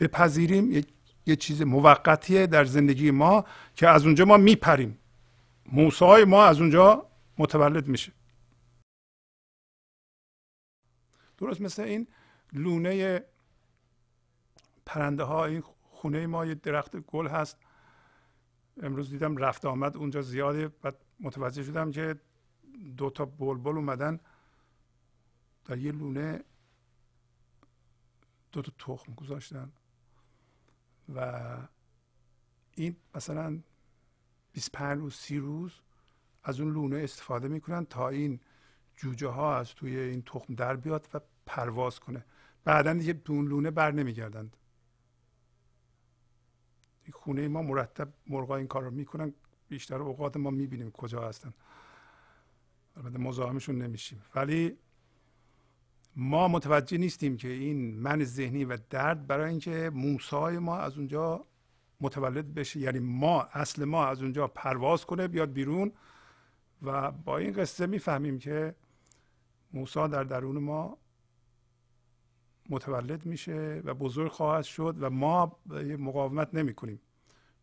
بپذیریم یک یه چیز موقتیه در زندگی ما که از اونجا ما میپریم. موسای ما از اونجا متولد میشه. درست مثل این لونه پرنده ها این خونه ما یه درخت گل هست. امروز دیدم رفت آمد اونجا زیاده. و متوجه شدم که دو تا بلبل اومدن در یه لونه دو تا تخم گذاشتن. و این مثلا 25 روز 30 روز از اون لونه استفاده می‌کنن تا این جوجه ها از توی این تخم در بیاد و پرواز کنه. بعدا دیگه تو اون لونه بر نمیگردند. خونه ما مرتب مرغا این کار رو می‌کنن بیشتر اوقات ما می‌بینیم کجا هستن. البته مزاحمشون نمیشیم. ولی ما متوجه نیستیم که این من ذهنی و درد برای اینکه موسای ما از اونجا متولد بشه یعنی ما اصل ما از اونجا پرواز کنه بیاد بیرون. و با این قصه می‌فهمیم که موسا در درون ما متولد میشه و بزرگ خواهد شد و ما مقاومت نمی کنیم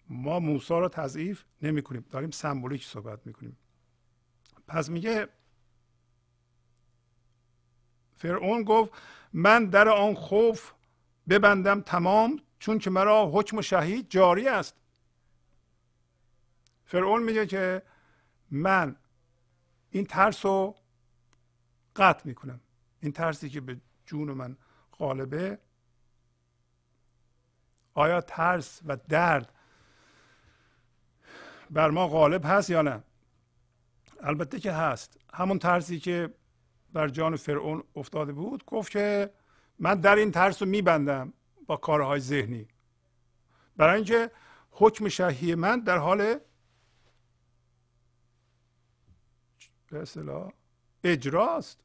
ما موسی رو تضعیف نمی کنیم داریم سمبولیک صحبت می کنیم پس میگه فرعون گفت من در آن خوف ببندم تمام چون که مرا حکم شهید جاری است. فرعون میگه که من این ترس رو قطع می‌کنم. این ترسی که به جون من غالبه. آیا ترس و درد بر ما غالب هست یا نه؟ البته که هست. همون ترسی که بر جان فرعون افتاده بود گفت که من در این ترس رو میبندم با کارهای ذهنی. برای اینکه حکم شهی من در حال به اصطلاح اجراست.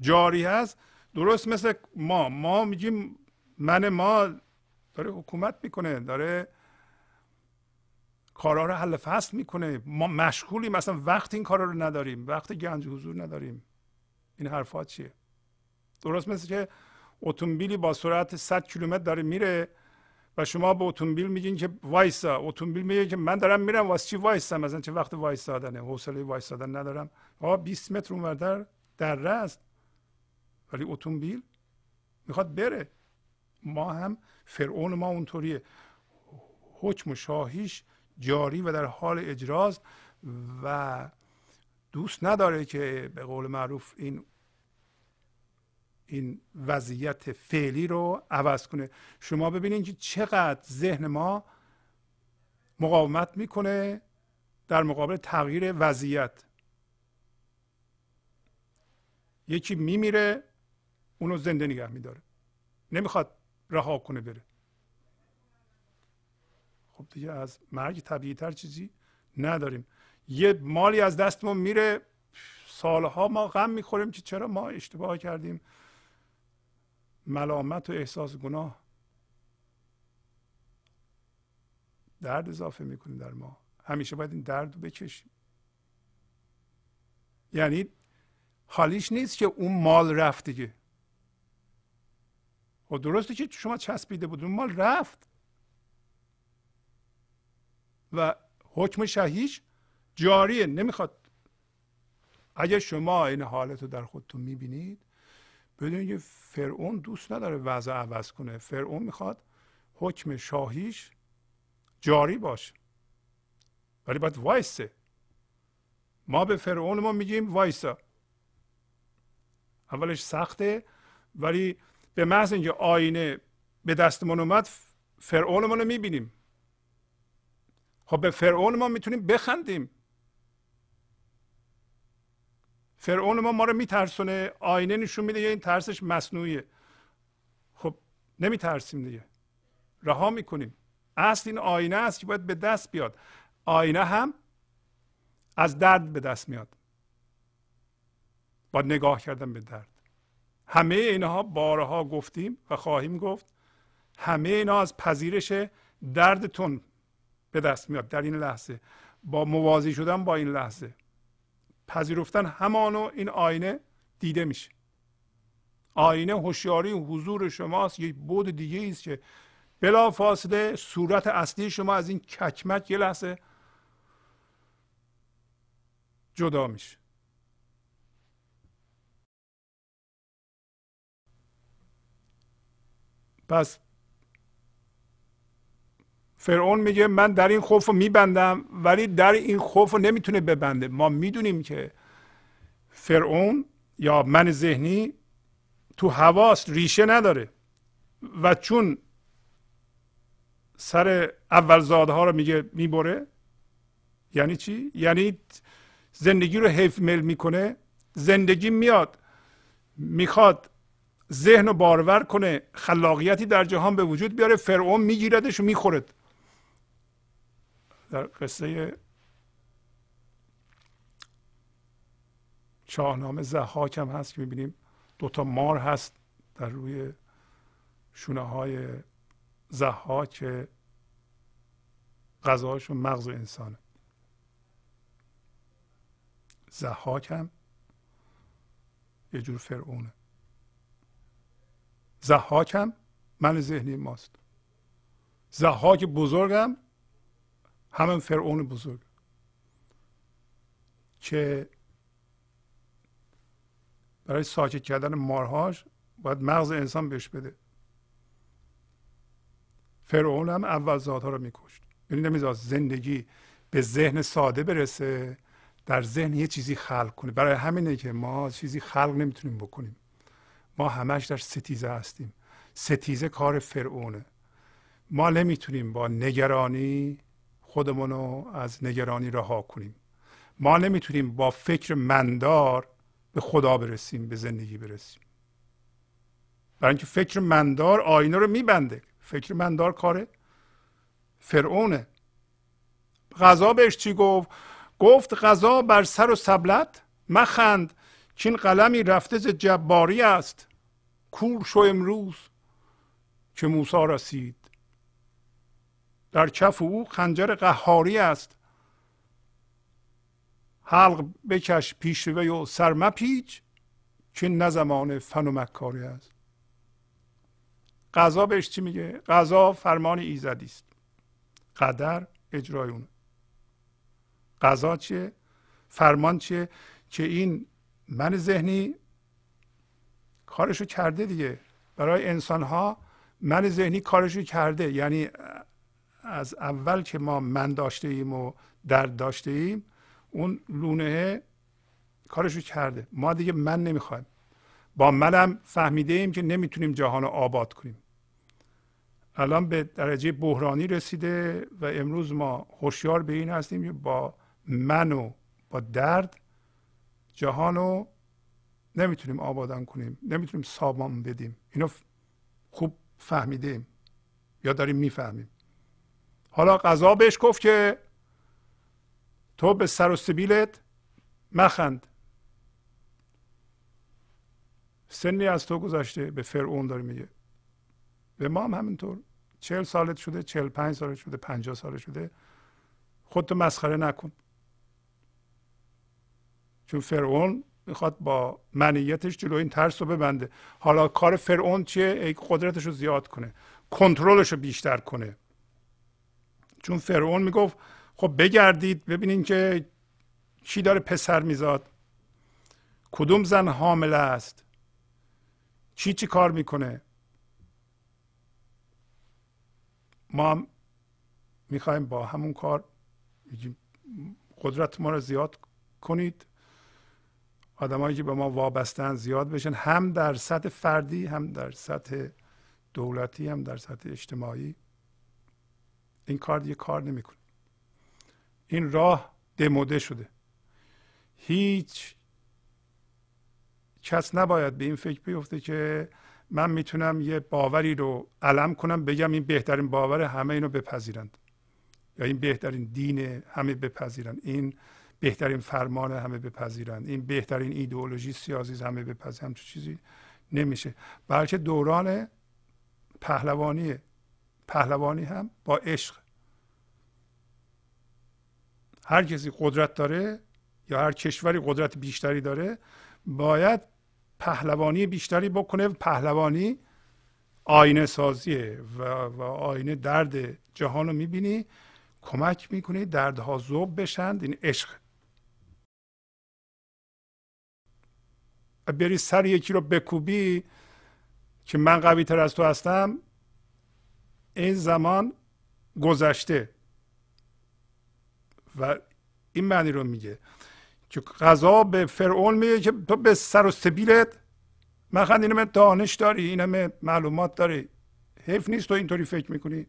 جاری هست. درست مثل ما. ما میگیم من ما داره حکومت می‌کنه داره کارها رو حل فصل می‌کنه. ما مشغولیم مثلا وقت این کارا رو نداریم. وقت گنج حضور نداریم. این حرفات چیه؟ درست مثل که اتومبیلی با سرعت 100 کیلومتر داره میره و شما به اتومبیل میگین که وایسا. اتومبیل میگه که من دارم میرم واسه چی وایسا مثلا چه وقت وایسادنه؟ حوصله وایسادن ندارم. آ 20 متر اونور در است. ولی اتومبیل می‌خواد بره. ما هم فرعون ما اونطوریه. حکم و شاهیش جاری و در حال اجراست و دوست نداره که به قول معروف این این وضعیت فعلی رو عوض کنه. شما ببینید که چقدر ذهن ما مقاومت می‌کنه در مقابل تغییر وضعیت. یکی میمیره اونو زنده نگه میداره. نمی‌خواد رها کنه بره. خب دیگه از مرگ طبیعی تر چیزی نداریم. یه مالی از دستمون میره. سالها ما غم می‌خوریم که چرا ما اشتباه کردیم. ملامت و احساس گناه درد اضافه می‌کنیم در ما. همیشه باید این درد رو بکشیم. یعنی حالیش نیست که اون مال رفت دیگه. و خب درسته که شما چسبیده بود اون مال رفت. و حکم شهیش جاریه نمی‌خواد. اگر شما این حالت رو در خودتون می‌بینید بدونید که فرعون دوست نداره وضع عوض کنه. فرعون می‌خواد حکم شاهیش جاری باشه. ولی باید وایسه. ما به فرعون ما میگیم وایسا. اولش سخته ولی به محض اینکه آینه به دستمون اومد فرعون ما رو می‌بینیم. خب به فرعون ما می‌تونیم بخندیم. فرعون ما ما رو میترسونه. آینه نشون میده این ترسش مصنوعیه. خب نمیترسیم دیگه. رها می‌کنیم. اصل این آینه است که باید به دست بیاد. آینه هم از درد به دست میاد. با نگاه کردن به درد. همه اینها بارها گفتیم و خواهیم گفت. همه اینها از پذیرش دردتون به دست میاد در این لحظه. با موازی شدن با این لحظه. پذیرفتن همانو این آینه دیده میشه. آینه هوشیاری حضور شماست یک بود دیگه است که بلا فاصله صورت اصلی شما از این ککمک یه لحظه جدا میشه. پس فرعون میگه من در این خوف رو میبندم ولی در این خوف رو نمی‌تونه ببنده. ما می‌دونیم که فرعون یا من ذهنی تو حواست ریشه نداره. و چون سر اول ها رو میگه می‌بره یعنی چی؟ یعنی زندگی رو حیف مل می‌کنه زندگی میاد می‌خواد ذهن رو بارور کنه خلاقیتی در جهان به وجود بیاره فرعون میگیردش و می‌خورد. در قصه شاهنامه زحاک هم هست که می‌بینیم. دوتا مار هست در روی شونه های زحاک غذاشون مغز انسانه. زحاک هم یه جور فرعونه. زحاکم من ذهنی ماست. زحاک بزرگم همین فرعون بزرگ. که برای ساکت کردن مارهاش باید مغز انسان بهش بده. فرعون هم اول ذاتها رو میکشت. یعنی نمیذاشت زندگی به ذهن ساده برسه در ذهن یه چیزی خلق کنه. برای همینه که ما چیزی خلق نمی‌تونیم بکنیم. ما همش در ستیزه هستیم. ستیزه کار فرعونه. ما نمی‌تونیم با نگرانی خودمون رو از نگرانی رها کنیم. ما نمی‌تونیم با فکر مندار به خدا برسیم به زندگی برسیم. برای اینکه فکر مندار آینه رو میبنده. فکر مندار کاره. فرعونه. غذا بهش چی گفت؟ گفت غذا بر سر و سبلت مخند این قلمی رفته ز جباری است. کور شو امروز که موسا رسید. در کف او خنجر قهاری است. حلق بکش پیشوه و سر پیچ که نه زمان فن و مکاری است. قضا بهش چی میگه؟ قضا فرمان ایزدی است. قدر اجرای اونه. قضا چیه؟ فرمان چیه؟ که این من ذهنی کارشو کرده دیگه. برای انسان ها من ذهنی کارشو کرده. یعنی از اول که ما من داشته ایم و درد داشته ایم اون لونه کارشو کرده. ما دیگه من نمی‌خوایم. با منم فهمیده ایم که نمی‌تونیم جهان رو آباد کنیم. الان به درجه بحرانی رسیده و امروز ما هوشیار به این هستیم که با من و با درد جهان رو نمی‌تونیم آبادان کنیم. نمی‌تونیم سامان بدیم. اینو خوب فهمیدیم یا داریم می‌فهمیم. حالا قضا بهش گفت که تو به سر و سبیلت مخند. سنی از تو گذشته به فرعون داره میگه. به ما هم همینطور. چهل سالت شده چهل پنج سالت شده پنجاه سالت شده. خودتو مسخره نکن. چون فرعون می‌خواد با منیتش جلو این ترس رو ببنده. حالا کار فرعون چیه؟ ای قدرتش رو زیاد کنه. کنترلش رو بیشتر کنه. چون فرعون می‌گفت خب بگردید ببینین که کی داره پسر میزاد. کدوم زن حامله است؟ چی چی کار می‌کنه؟ ما هم می‌خوایم با همون کار قدرت ما رو زیاد کنید. آدمایی که به ما وابستن زیاد بشن هم در سطح فردی هم در سطح دولتی هم در سطح اجتماعی. این کار دیگه کار نمی‌کنه. این راه دموده شده. هیچ کس نباید به این فکر بیفته که من می‌تونم یه باوری رو علم کنم بگم این بهترین باور همه اینو بپذیرند. یا این بهترین دین همه بپذیرند. این بهترین فرمان همه بپذیرند. این بهترین ایدئولوژی سیاسی همه بپذیرند. تو چیزی نمیشه. بلکه دوران پهلوانی پهلوانی هم با عشق هر کسی قدرت داره یا هر کشوری قدرت بیشتری داره باید پهلوانی بیشتری بکنه پهلوانی آینه سازیه و, و آینه درد جهان رو می‌بینی کمک می‌کنی دردها زوب بشند این عشق. بری سر یکی رو بکوبی که من قوی تر از تو هستم این زمان گذشته. و این معنی رو میگه که غذا به فرعون میگه که تو به سر و سبیلت من این دانش داری این همه معلومات داری. حیف نیست تو اینطوری فکر می‌کنی.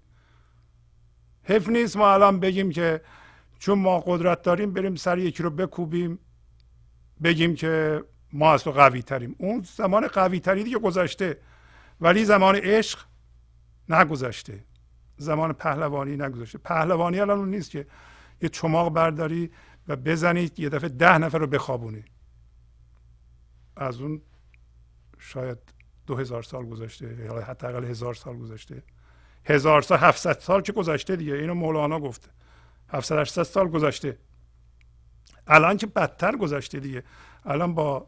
حیف نیست ما الان بگیم که چون ما قدرت داریم بریم سر یکی رو بکوبیم بگیم که ما از تو قوی تریم اون زمان قوی تری دیگه گذشته ولی زمان عشق نگذشته. زمان پهلوانی نگذشته. پهلوانی الان اون نیست که یه چماق برداری و بزنید یه دفعه ده نفر رو بخوابونی از اون شاید دو هزار سال گذشته یا حداقل هزار سال گذشته. هزار سال هفتصد سال که گذشته دیگه. اینو مولانا گفته. هفتصد هشتصد سال گذشته. الان که بدتر گذشته دیگه. الان با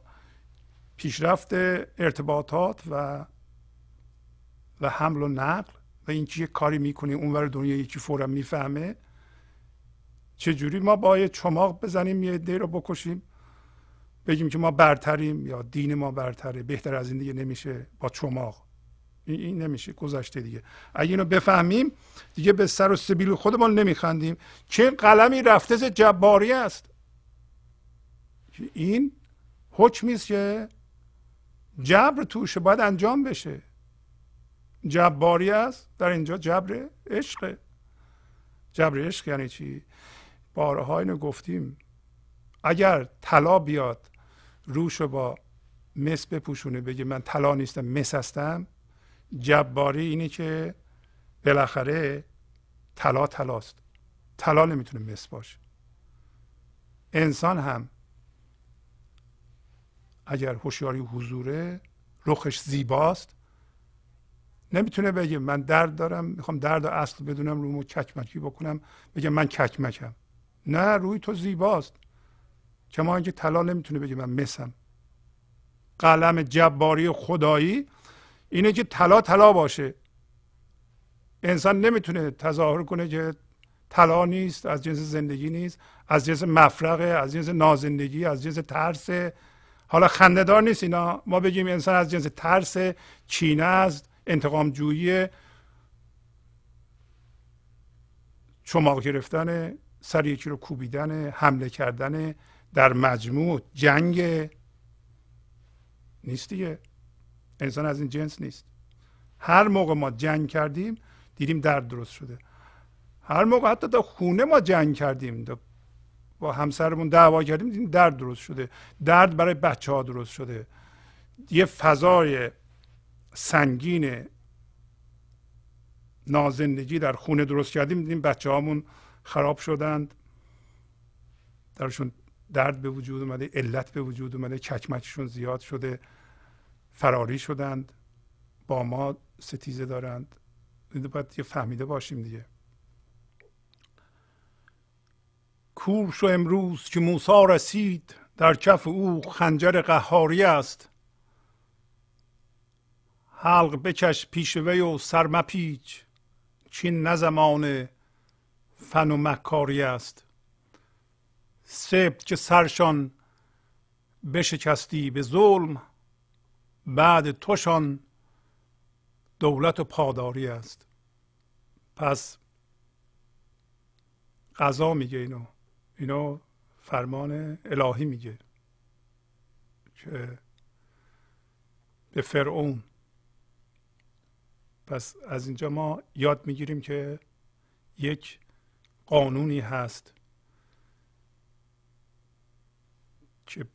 پیشرفت ارتباطات و و حمل و نقل و اینکه یه کاری می‌کنی اونور دنیا یکی فورا می‌فهمه چجوری ما باید چماق بزنیم یه عده رو بکشیم؟ بگیم که ما برتریم یا دین ما برتره بهتر از این دیگه نمیشه با چماق. این نمیشه گذشته دیگه. اگه اینو بفهمیم دیگه به سر و سبیل خودمون نمیخندیم. چه قلمی رفته جباری است؟ این حکمی است که جبر توشه باید انجام بشه. جباری است در اینجا جبر عشق. جبر عشق یعنی چی؟ بارها اینو گفتیم. اگر طلا بیاد روشو با مس بپوشونه بگه من طلا نیستم مس هستم جباری اینه که بالاخره طلا طلاست. طلا نمی‌تونه مس باشه. انسان هم اگر هوشیاری حضوره رخش زیباست. نمی‌تونه بگه من درد دارم می‌خوام درد و اصل بدونم رومو کچمکی بکنم بگه من کچمکم نه روی تو زیباست. کما اینکه طلا نمی‌تونه بگه من مسم. قلم جباری خدایی اینه که طلا طلا باشه. انسان نمی‌تونه تظاهر کنه که طلا نیست از جنس زندگی نیست از جنس مفرقه از جنس نازندگی از جنس ترس حالا خندهدار نیست اینا. ما بگیم انسان از جنس ترس چینه است انتقام جویی چماق گرفتن سر یکی رو کوبیدن حمله کردن در مجموع. جنگ نیست دیگه. انسان از این جنس نیست. هر موقع ما جنگ کردیم دیدیم درد درست شده. هر موقع حتی تا خونه ما جنگ کردیم با همسرمون دعوا کردیم دیدیم درد درست شده. درد برای بچه ها درست شده. یه فضای سنگین نازندگی در خونه درست کردیم دیدیم بچه هامون خراب شدند. درشون درد به وجود اومده علت به وجود اومده چکمکشون زیاد شده فراری شدند. با ما ستیزه دارند. باید یه فهمیده باشیم دیگه. کور شو امروز که موسا رسید. در کف او خنجر قهاری است. حلق بکش پیش وی و سر مپیچ. چین نه زمان فن و مکاری است. سبت که سرشان بشکستی به ظلم بعد توشان دولت و پاداری است. پس قضا میگه اینو. اینو فرمان الهی میگه که به فرعون. پس از اینجا ما یاد می‌گیریم که یک قانونی هست. که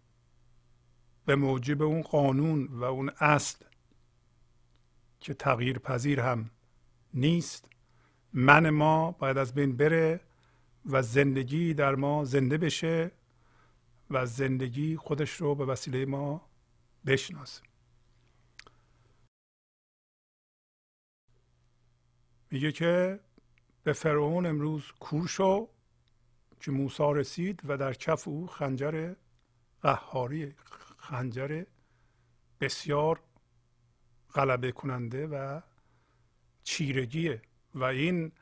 به موجب اون قانون و اون اصل که تغییر پذیر هم نیست. من ما باید از بین بره و زندگی در ما زنده بشه و زندگی خودش رو به وسیله ما بشناسه. میگه که به فرعون امروز کور شو که موسی رسید و در کف او خنجر قهاری خنجر بسیار غلبه کننده و چیرگیه و این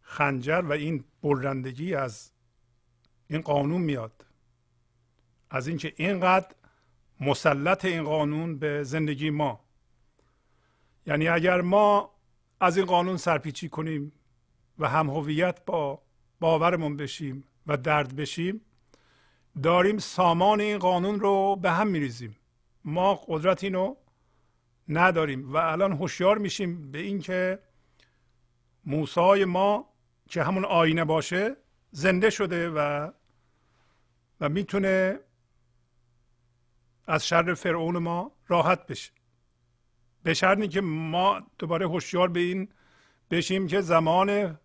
خنجر و این برندگی از این قانون میاد. از اینکه اینقدر مسلط این قانون به زندگی ما. یعنی اگر ما از این قانون سرپیچی کنیم و هم هویت با باورمون بشیم و درد بشیم داریم سامان این قانون رو به هم میریزیم. ما قدرت اینو نداریم و الان هوشیار میشیم به اینکه موسای ما که همون آینه باشه زنده شده و و می‌تونه از شر فرعون ما راحت بشه. به شرطی که ما دوباره هوشیار به این بشیم که زمان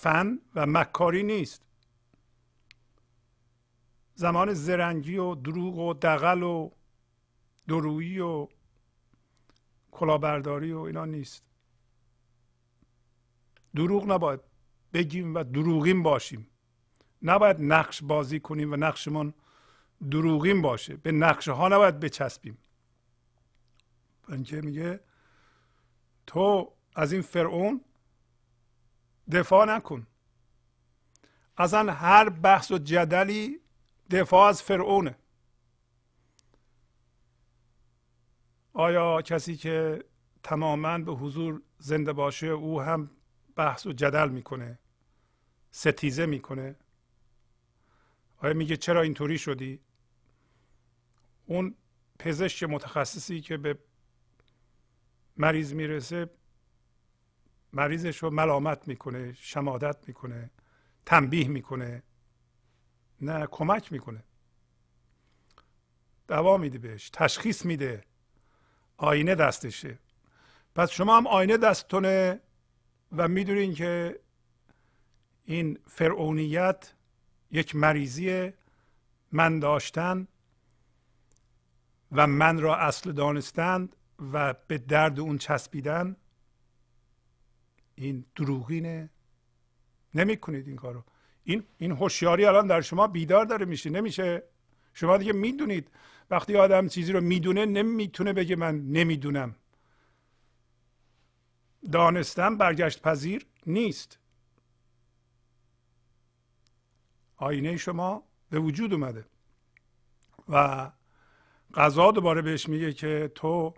فن و مکاری نیست. زمان زرنگی و دروغ و دقل و درویی و کلاهبرداری و اینا نیست. دروغ نباید بگیم و دروغین باشیم. نباید نقش بازی کنیم و نقشمون دروغین باشه. به نقشه ها نباید بچسبیم. اینکه میگه تو از این فرعون دفاع نکن. اصلا هر بحث و جدلی دفاع از فرعونه. آیا کسی که تماما به حضور زنده باشه او هم بحث و جدل می‌کنه؟ ستیزه می‌کنه؟ آیا میگه چرا اینطوری شدی؟ اون پزشک متخصصی که به مریض می‌رسه مریضش رو ملامت می‌کنه شمادت می‌کنه تنبیه می‌کنه نه کمک می‌کنه. دوا میده بهش تشخیص میده. آینه دستشه. پس شما هم آینه دستتونه و می‌دونین که این فرعونیت یک مریضی من داشتن و من را اصل دانستند و به درد اون چسبیدن. این دروغینه. نمی‌کنید این کارو. این این هوشیاری الان در شما بیدار داره میشه. نمیشه. شما دیگه می‌دونید. وقتی آدم چیزی رو می‌دونه نمی‌تونه بگه من نمی‌دونم. دانستم برگشت پذیر نیست. آینه شما به وجود اومده. و قضا دوباره بهش میگه که تو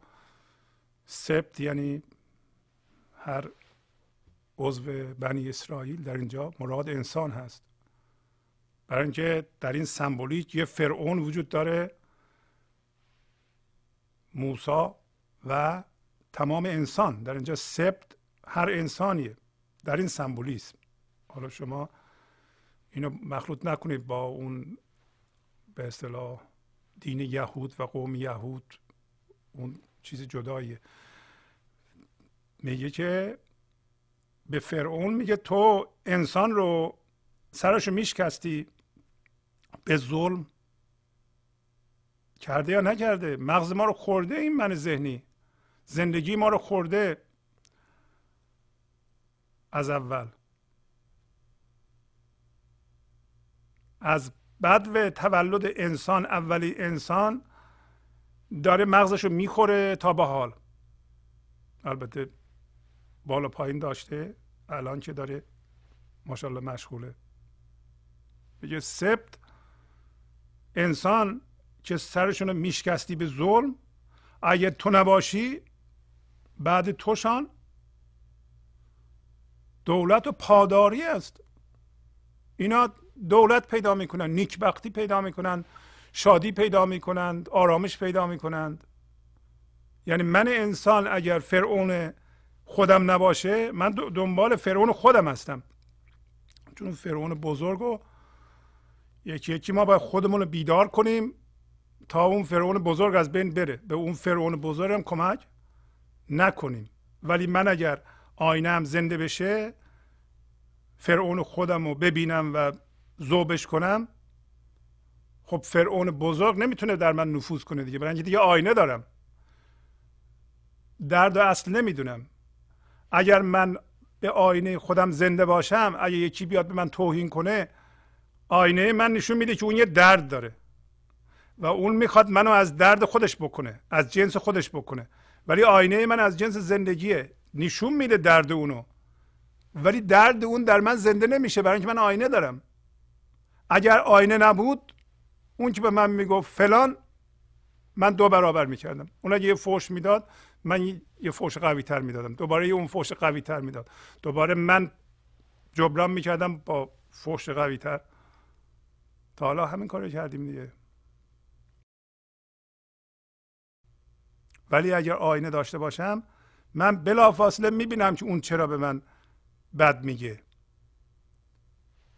سبت یعنی هر عضو بنی اسرائیل در اینجا مراد انسان هست. برای اینکه در این سمبولیک یه فرعون وجود داره موسا و تمام انسان. در اینجا سبت هر انسانیه در این سمبولیسم. حالا شما اینو مخلوط نکنید با اون به اصطلاح دین یهود و قوم یهود اون چیز جداییه. میگه که به فرعون میگه تو انسان رو سرشو میشکستی به ظلم کرده یا نکرده؟ مغز ما رو خورده این من ذهنی زندگی ما رو خورده از اول. از بد و تولد انسان اولی انسان داره مغزش رو می‌خوره تا به حال. البته بالا پایین داشته. الان که داره ماشاءالله مشغوله. میگه سبت انسان که سرشون میشکستی به ظلم اگه تو نباشی بعد توشان دولت و پاداری است. اینا دولت پیدا می‌کنن نیکبختی پیدا می‌کنن شادی پیدا می‌کنند آرامش پیدا می‌کنند. یعنی من انسان اگر فرعون خودم نباشه من دنبال فرعون خودم هستم. چون فرعون بزرگ و یکی یکی ما باید خودمون رو بیدار کنیم تا اون فرعون بزرگ از بین بره. به اون فرعون بزرگ هم کمک نکنیم. ولی من اگر آینه زنده بشه فرعون خودم رو ببینم و زوبش کنم خب فرعون بزرگ نمی‌تونه در من نفوذ کنه دیگه. برای دیگه آینه دارم. درد و اصل نمی‌دونم. اگر من به آینه خودم زنده باشم اگه یکی بیاد به من توهین کنه آینه من نشون میده که اون یه درد داره. و اون می‌خواد منو از درد خودش بکنه از جنس خودش بکنه. ولی آینه من از جنس زندگیه. نشون میده درد اونو. ولی درد اون در من زنده نمیشه برای اینکه من آینه دارم. اگر آینه نبود اون که به من می‌گفت فلان من دو برابر می‌کردم. اون اگه یه فوش می‌داد من یه فوش قوی تر می‌دادم. دوباره یه اون فوش قوی تر می‌داد. دوباره من جبران می‌کردم با فوش قوی تر تا حالا همین کارو کردیم دیگه. ولی اگر آینه داشته باشم من بلافاصله می‌بینم که اون چرا به من بد میگه.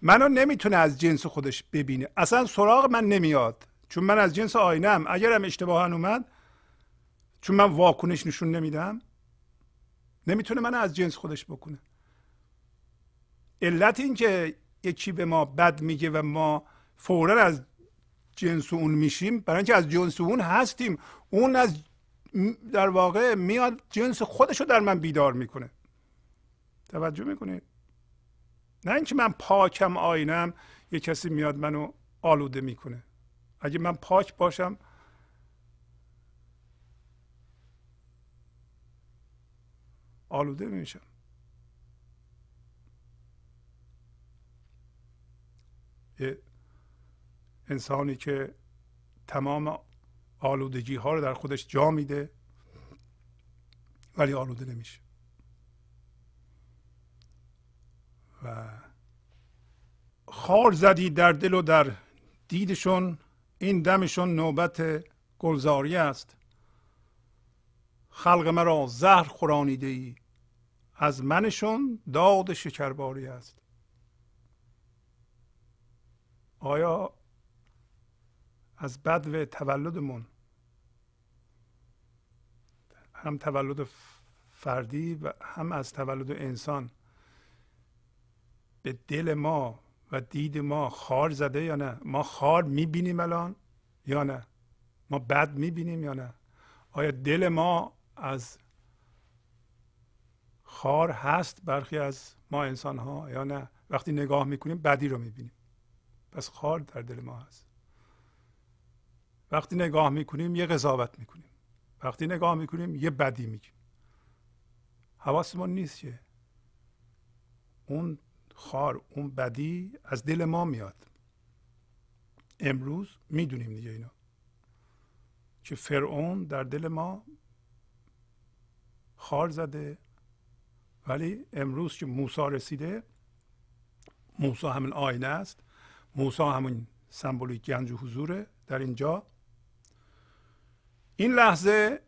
منو نمی‌تونه از جنس خودش ببینه. اصلا سراغ من نمیاد. چون من از جنس آینه ام اگرم اشتباها اومد چون من واکنش نشون نمیدم نمی‌تونه من از جنس خودش بکنه. علت این که یکی به ما بد میگه و ما فورا از جنس اون میشیم برای اینکه از جنس اون هستیم. اون از در واقع میاد جنس خودش رو در من بیدار می‌کنه. توجه می‌کنید؟ نه اینکه من پاکم آینم یه کسی میاد منو آلوده می‌کنه. اگه من پاک باشم آلوده میشم. یه انسانی که تمام آلودگی ها رو در خودش جا میده ولی آلوده نمیشه. و خار زدی در دل و در دیدشون این دمشون نوبت گلزاری است. خلق مرا زهر خورانیده ای از منشون داد شکرباری است. آیا از بدو تولدمون هم تولد فردی و هم از تولد انسان به دل ما و دید ما خار زده یا نه؟ ما خار می‌بینیم الان یا نه؟ ما بد می‌بینیم یا نه؟ آیا دل ما از خار هست برخی از ما انسان ها یا نه؟ وقتی نگاه می‌کنیم بدی رو می‌بینیم. پس خار در دل ما هست. وقتی نگاه می‌کنیم یه قضاوت می‌کنیم. وقتی نگاه می‌کنیم یه بدی میگیم. حواسمون نیست که اون خار اون بدی از دل ما میاد. امروز می‌دونیم دیگه اینا که فرعون در دل ما خار زده ولی امروز که موسا رسیده موسا همین آینه است. موسا همون سمبولیک گنج و حضوره در اینجا. این لحظه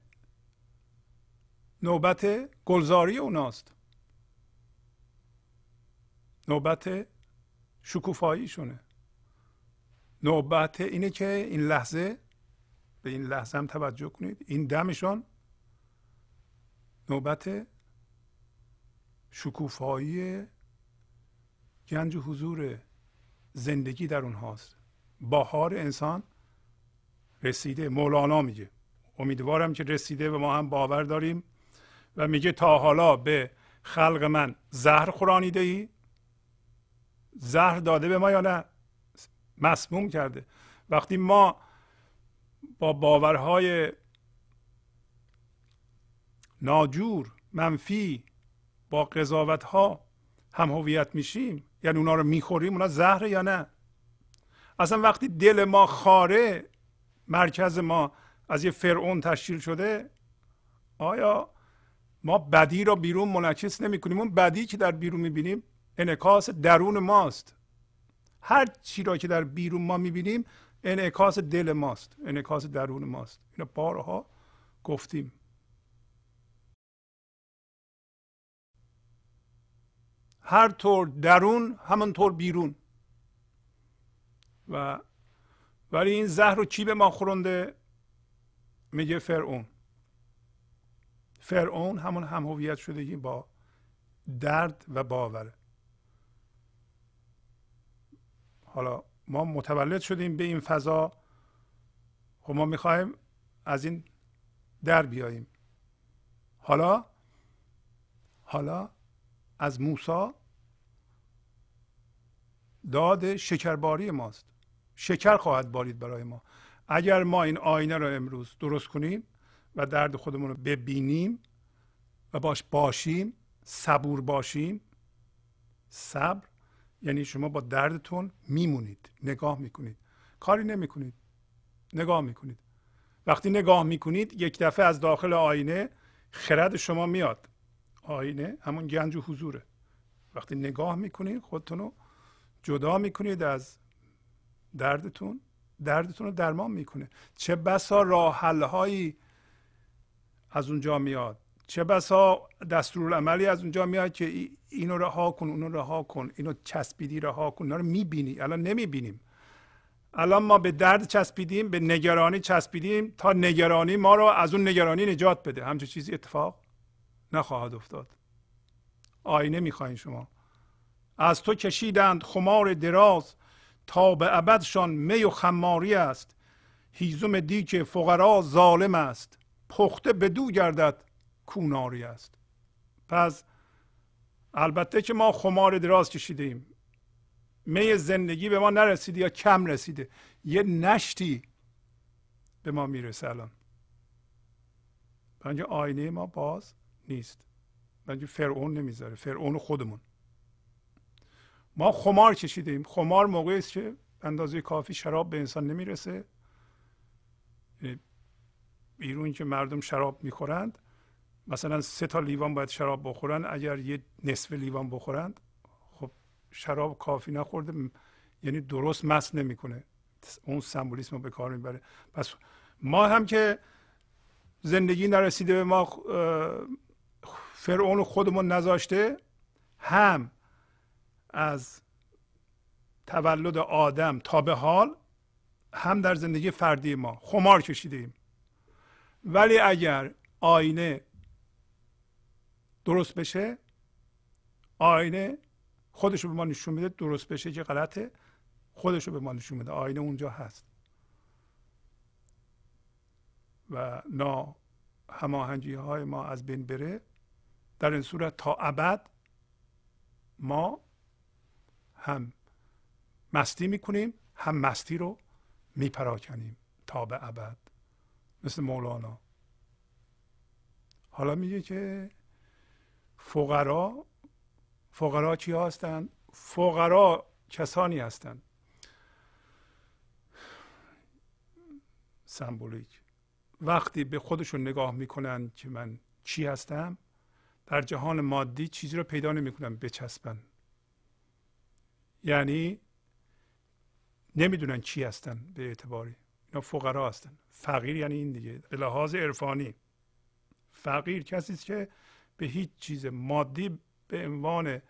نوبت گلزاری اوناست. نوبت شکوفاییشونه. نوبت اینه که این لحظه به این لحظه هم توجه کنید این دمشان نوبت شکوفایی گنج حضور زندگی در اونهاست. باهار انسان رسیده. مولانا میگه. امیدوارم که رسیده و ما هم باور داریم و میگه تا حالا به خلق من زهر خورانیده ای؟ زهر داده به ما یا نه؟ مسموم کرده. وقتی ما با باورهای ناجور منفی قضاوت ها هم هویت میشیم. یعنی اونا رو می‌خوریم اونا زهره یا نه؟ اصلا وقتی دل ما خاره مرکز ما از یه فرعون تشکیل شده آیا ما بدی را بیرون منعکس نمی کنیم اون بدی که در بیرون می‌بینیم انعکاس درون ماست. هر چی را که در بیرون ما می‌بینیم انعکاس دل ماست انعکاس درون ماست. اینو بارها گفتیم. هر طور درون همانطور بیرون. و ولی این زهر رو کی به ما خورنده؟ میگه فرعون. فرعون همون هم هویت شدگی با درد و باوره حالا ما متولد شدیم به این فضا. خب ما می‌خوایم از این در بیاییم. حالا؟ حالا از موسا داد شکرباری ماست. شکر خواهد بارید برای ما. اگر ما این آینه رو امروز درست کنیم و درد خودمون رو ببینیم و باش باشیم صبور باشیم صبر یعنی شما با دردتون میمونید نگاه می‌کنید. کاری نمی‌کنید نگاه می‌کنید. وقتی نگاه می‌کنید یک دفعه از داخل آینه خرد شما میاد. آینه همون گنج و حضوره. وقتی نگاه می‌کنید خودتون رو جدا می‌کنید از دردتون دردتون رو درمان می‌کنه. چه بسا راه هایی از اونجا میاد. چه بسا دستورالعملی از اونجا میاد که اینو رها کن اونو رها کن. اینو چسبیدی رها کن. اینا رو می‌بینی. الان نمی‌بینیم. الان ما به درد چسبیدیم به نگرانی چسبیدیم تا نگرانی ما رو از اون نگرانی نجات بده. همچون چیزی اتفاق؟ نخواهد افتاد. آینه می‌خواین شما. از تو کشیدند خمار دراز تا به ابدشان می و خماری است. هیزم دیک فقرا ظالم است. پخته به دو گردد کوناری است. پس البته که ما خمار دراز کشیدیم. می زندگی به ما نرسیده یا کم رسیده. یه نشتی به ما می‌رسه الان. بنج آینه ما باز نیست. بنجی فرعون نمی‌ذاره. فرعون خودمون. ما خمار کشیدیم. خمار موقعی است که اندازه کافی شراب به انسان نمی‌رسه. بیرون که مردم شراب می‌خورند مثلا سه تا لیوان باید شراب بخورن اگر یه نصف لیوان بخورند خب شراب کافی نخورده یعنی درست مست نمی‌کنه. اون سمبولیسم رو به کار می‌بره. پس ما هم که زندگی نرسیده به ما فرعون خودمون نذاشته هم از تولد آدم تا به حال هم در زندگی فردی ما خمار کشیدیم ولی اگر آینه درست بشه آینه خودش رو به ما نشون میده درست بشه که غلطه خودش رو به ما نشون میده. آینه اونجا هست. و نا هماهنگی های ما از بین بره. در این صورت تا ابد ما هم مستی می‌کنیم هم مستی رو میپراکنیم تا به ابد. مثل مولانا. حالا میگه که فقرا فقرا چی هستند فقرا کسانی هستند سمبولیک. وقتی به خودشون نگاه می‌کنن که من چی هستم در جهان مادی چیزی رو پیدا نمی‌کنن بچسبن. یعنی نمی‌دونن چی هستن به اعتباری. اینا فقرا هستن. فقیر یعنی این دیگه. به لحاظ عرفانی. فقیر کسی است که به هیچ چیز مادی به عنوان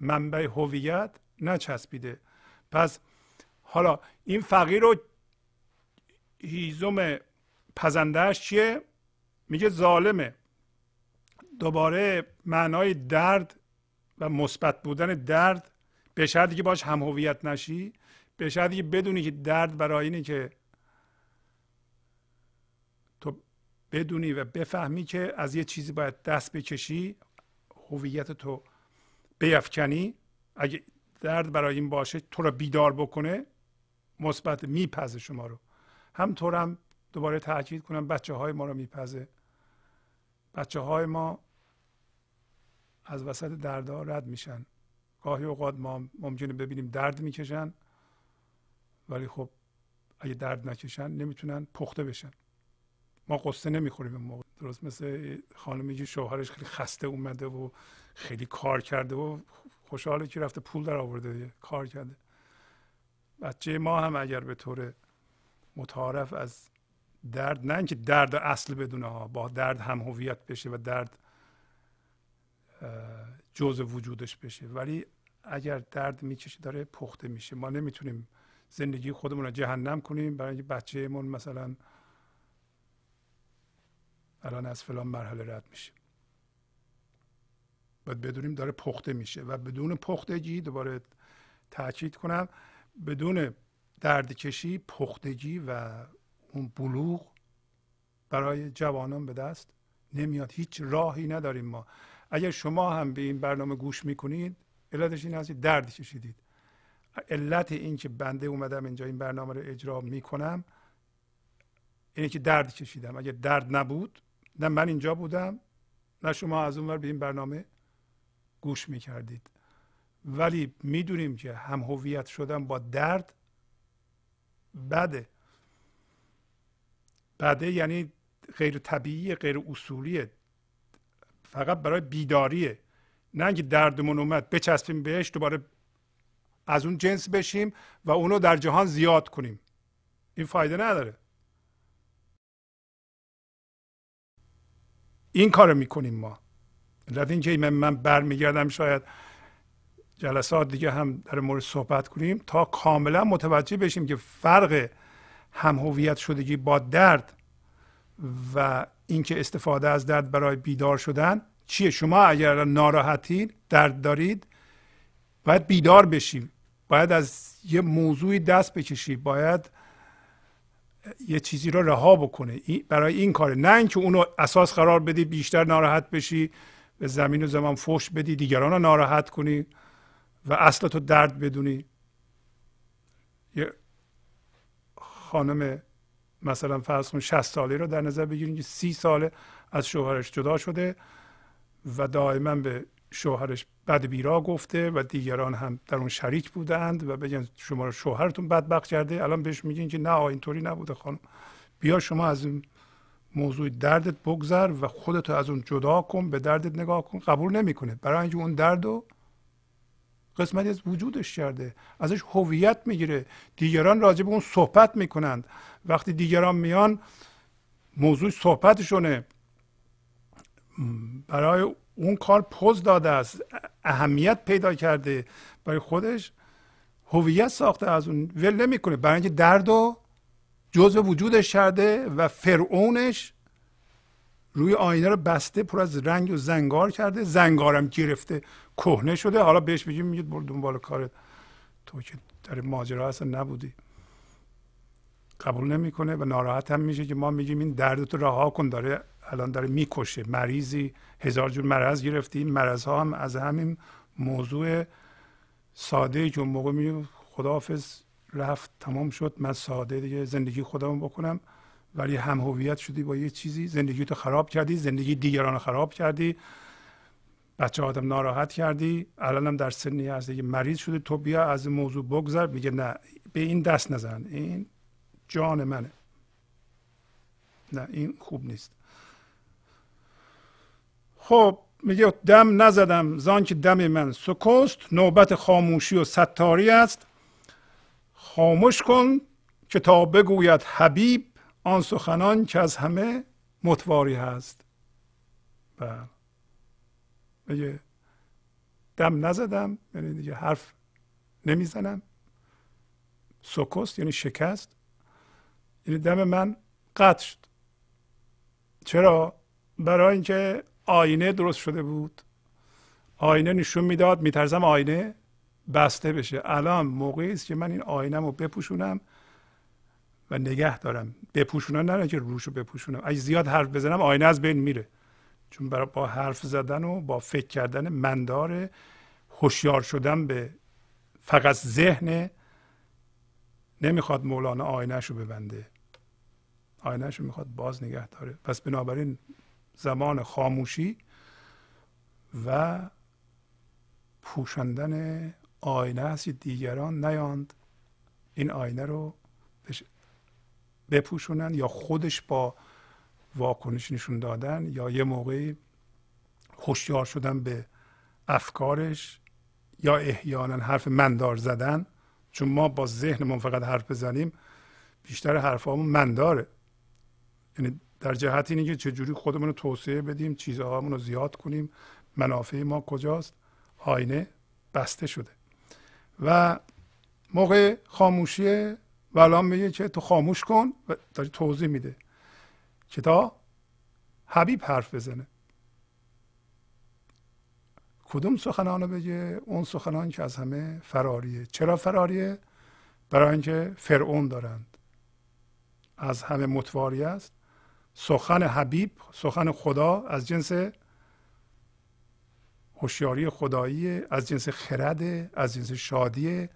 منبع هویت نچسبیده. پس حالا این فقیر رو هیزم پزندهش چیه؟ میگه ظالمه. دوباره معنای درد و مثبت بودن درد به شرطی که باش هم هویت نشی به شرطی که بدونی که درد برای اینه که تو بدونی و بفهمی که از یه چیزی باید دست بکشی هویت تو بیفکنی اگه درد برای این باشه تو رو بیدار بکنه مثبت میپزه شما رو. همطور هم دوباره تاکید کنم بچه های ما رو میپزه. بچه های ما از وسط دردها رد میشن. گاهی اوقات ما ممکنه ببینیم درد می‌کشن ولی خب اگه درد نکشن نمی‌تونن پخته بشن. ما قصه نمی‌خوریم این موقع. درست مثل خانمی که شوهرش خیلی خسته اومده و خیلی کار کرده و خوشحاله که رفته پول در آورده کار کرده. بچه ما هم اگر به طور متعارف از درد نه اینکه درد اصل بدونه ها با درد هم هویت بشه و درد جز وجودش بشه. ولی اگر درد می‌کشه داره پخته میشه. ما نمی‌تونیم زندگی خودمون رو جهنم کنیم برای اینکه بچهمون مثلا الان از فلان مرحله رد میشه. باید بدونیم داره پخته میشه و بدون پختگی دوباره تاکید کنم بدون درد کشی پختگی و اون بلوغ برای جوانان به دست نمیاد. هیچ راهی نداریم ما. اگر شما هم به این برنامه گوش می‌کنید علتش این هست درد کشیدید علت این که بنده اومدم اینجا این برنامه رو اجرا می‌کنم اینه که درد کشیدم اگر درد نبود نه من اینجا بودم نه شما از اونور به این برنامه گوش می‌کردید. ولی می‌دونیم که هم هویت شدن با درد بده. بده یعنی غیر طبیعی غیر اصولیه. فقط برای بیداریه. نه اینکه دردمون اومد بچسبیم بهش دوباره از اون جنس بشیم و اونو در جهان زیاد کنیم. این فایده نداره. این کار می‌کنیم ما. علت اینکه من, من برمیگردم شاید جلسات دیگه هم در مورد صحبت کنیم تا کاملا متوجه بشیم که فرق هم هویت شدگی با درد و اینکه استفاده از درد برای بیدار شدن چیه؟ شما اگر ناراحتید درد دارید باید بیدار بشیم. باید از یه موضوعی دست بکشی. باید یه چیزی رو رها بکنه برای این کاره. نه اینکه اونو اساس قرار بدی بیشتر ناراحت بشی به زمین و زمان فوش بدی دیگران رو ناراحت کنی و اصل تو درد بدونی. یه خانم مثلا فرض کن 60 ساله رو در نظر بگیرید که 30 ساله از شوهرش جدا شده و دائما به شوهرش بد بیرا گفته و دیگران هم در اون شریک بودند و بگن شما رو شوهرتون بدبخت کرده. الان بهش میگین که نه اینطوری نبوده خانم. بیا شما از این موضوع دردت بگذر و خودتو از اون جدا کن به دردت نگاه کن. قبول نمی‌کنه. برای اینکه اون درد رو قسمتی از وجودش کرده. ازش هویت می‌گیره. دیگران راجع به اون صحبت می‌کنند. وقتی دیگران میان موضوع صحبتشونه. برای اون کار پوز داده است. اهمیت پیدا کرده. برای خودش هویت ساخته از اون. ول نمی‌کنه. برای اینکه درد و جزء وجودش کرده و فرعونش روی آینه رو بسته پر از رنگ و زنگار کرده. زنگارم گرفته. کهنه شده. حالا بهش بگیم میگید برو دنبال کارت تو که در ماجرا اصلا نبودی. قبول نمی‌کنه و ناراحت هم میشه که ما میگیم این دردتو رها کن داره الان داره می‌کشه. مریضی هزار جور مرض گرفتیم مرض ها هم از همین موضوع ساده که اون موقع می خداحافظ رفت تمام شد. من ساده دیگه زندگی خودمو بکنم. ولی هم هویت شدی با یه چیزی. زندگی تو خراب کردی. زندگی دیگران خراب کردی. بچه آدم ناراحت کردی؟ الانم در سنی هست دیگه مریض شده. تو بیا از موضوع بگذر. میگه نه به این دست نزن. این جان منه. نه این خوب نیست. خب میگه دم نزدم. زان که دم من سکست. نوبت خاموشی و ستاری است. خاموش کن که تا بگوید حبیب آن سخنان که از همه متواری هست. بله. میگه دم نزدم یعنی دیگه حرف نمی‌زنم. سکست یعنی شکست. یعنی دم من قطع شد. چرا؟ برای اینکه آینه درست شده بود. آینه نشون می‌داد میترسم آینه بسته بشه. الان موقعی است که من این آینه رو بپوشونم و نگه دارم. بپوشونم نه که روش رو بپوشونم. اگه زیاد حرف بزنم آینه از بین میره. چون برای با حرف زدن و با فکر کردن مندار هوشیار شدن به فقط ذهن نمی‌خواد مولانا آینهش رو ببنده. آینهش رو می‌خواد باز نگه داره. پس بنابراین زمان خاموشی و پوشاندن آینه است دیگران نیاند. این آینه رو بپوشونن یا خودش با واکنش نشون دادن یا یه موقعی هوشیار شدن به افکارش یا احیانا حرف مندار زدن؟ چون ما با ذهنمون فقط حرف بزنیم بیشتر حرفامون منداره. یعنی در جهت اینه که چجوری خودمون رو توسعه بدیم چیزهامون رو زیاد کنیم منافع ما کجاست؟ آینه بسته شده. و موقع خاموشی و میگه که تو خاموش کن و داری توضیح میده. که تا حبیب حرف بزنه. کدوم سخنانو بگه؟ اون سخنان که از همه فراریه. چرا فراریه؟ برای اینکه فرعون دارند. از همه متواری است. سخن حبیب سخن خدا از جنس هوشیاری خدایی از جنس خرد از جنس شادی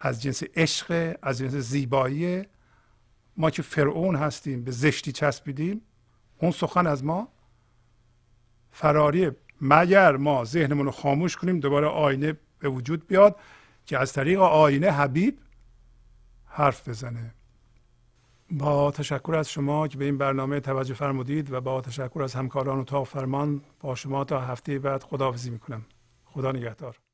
از جنس عشق از جنس زیبایی ما که فرعون هستیم به زشتی چسبیدیم اون سخن از ما فراری مگر ما ذهنمون رو خاموش کنیم دوباره آینه به وجود بیاد که از طریق آینه حبیب حرف بزنه. با تشکر از شما که به این برنامه توجه فرمودید و با تشکر از همکاران و تا فرمان با شما تا هفته بعد خداحافظی می‌کنم. خدا نگهدار.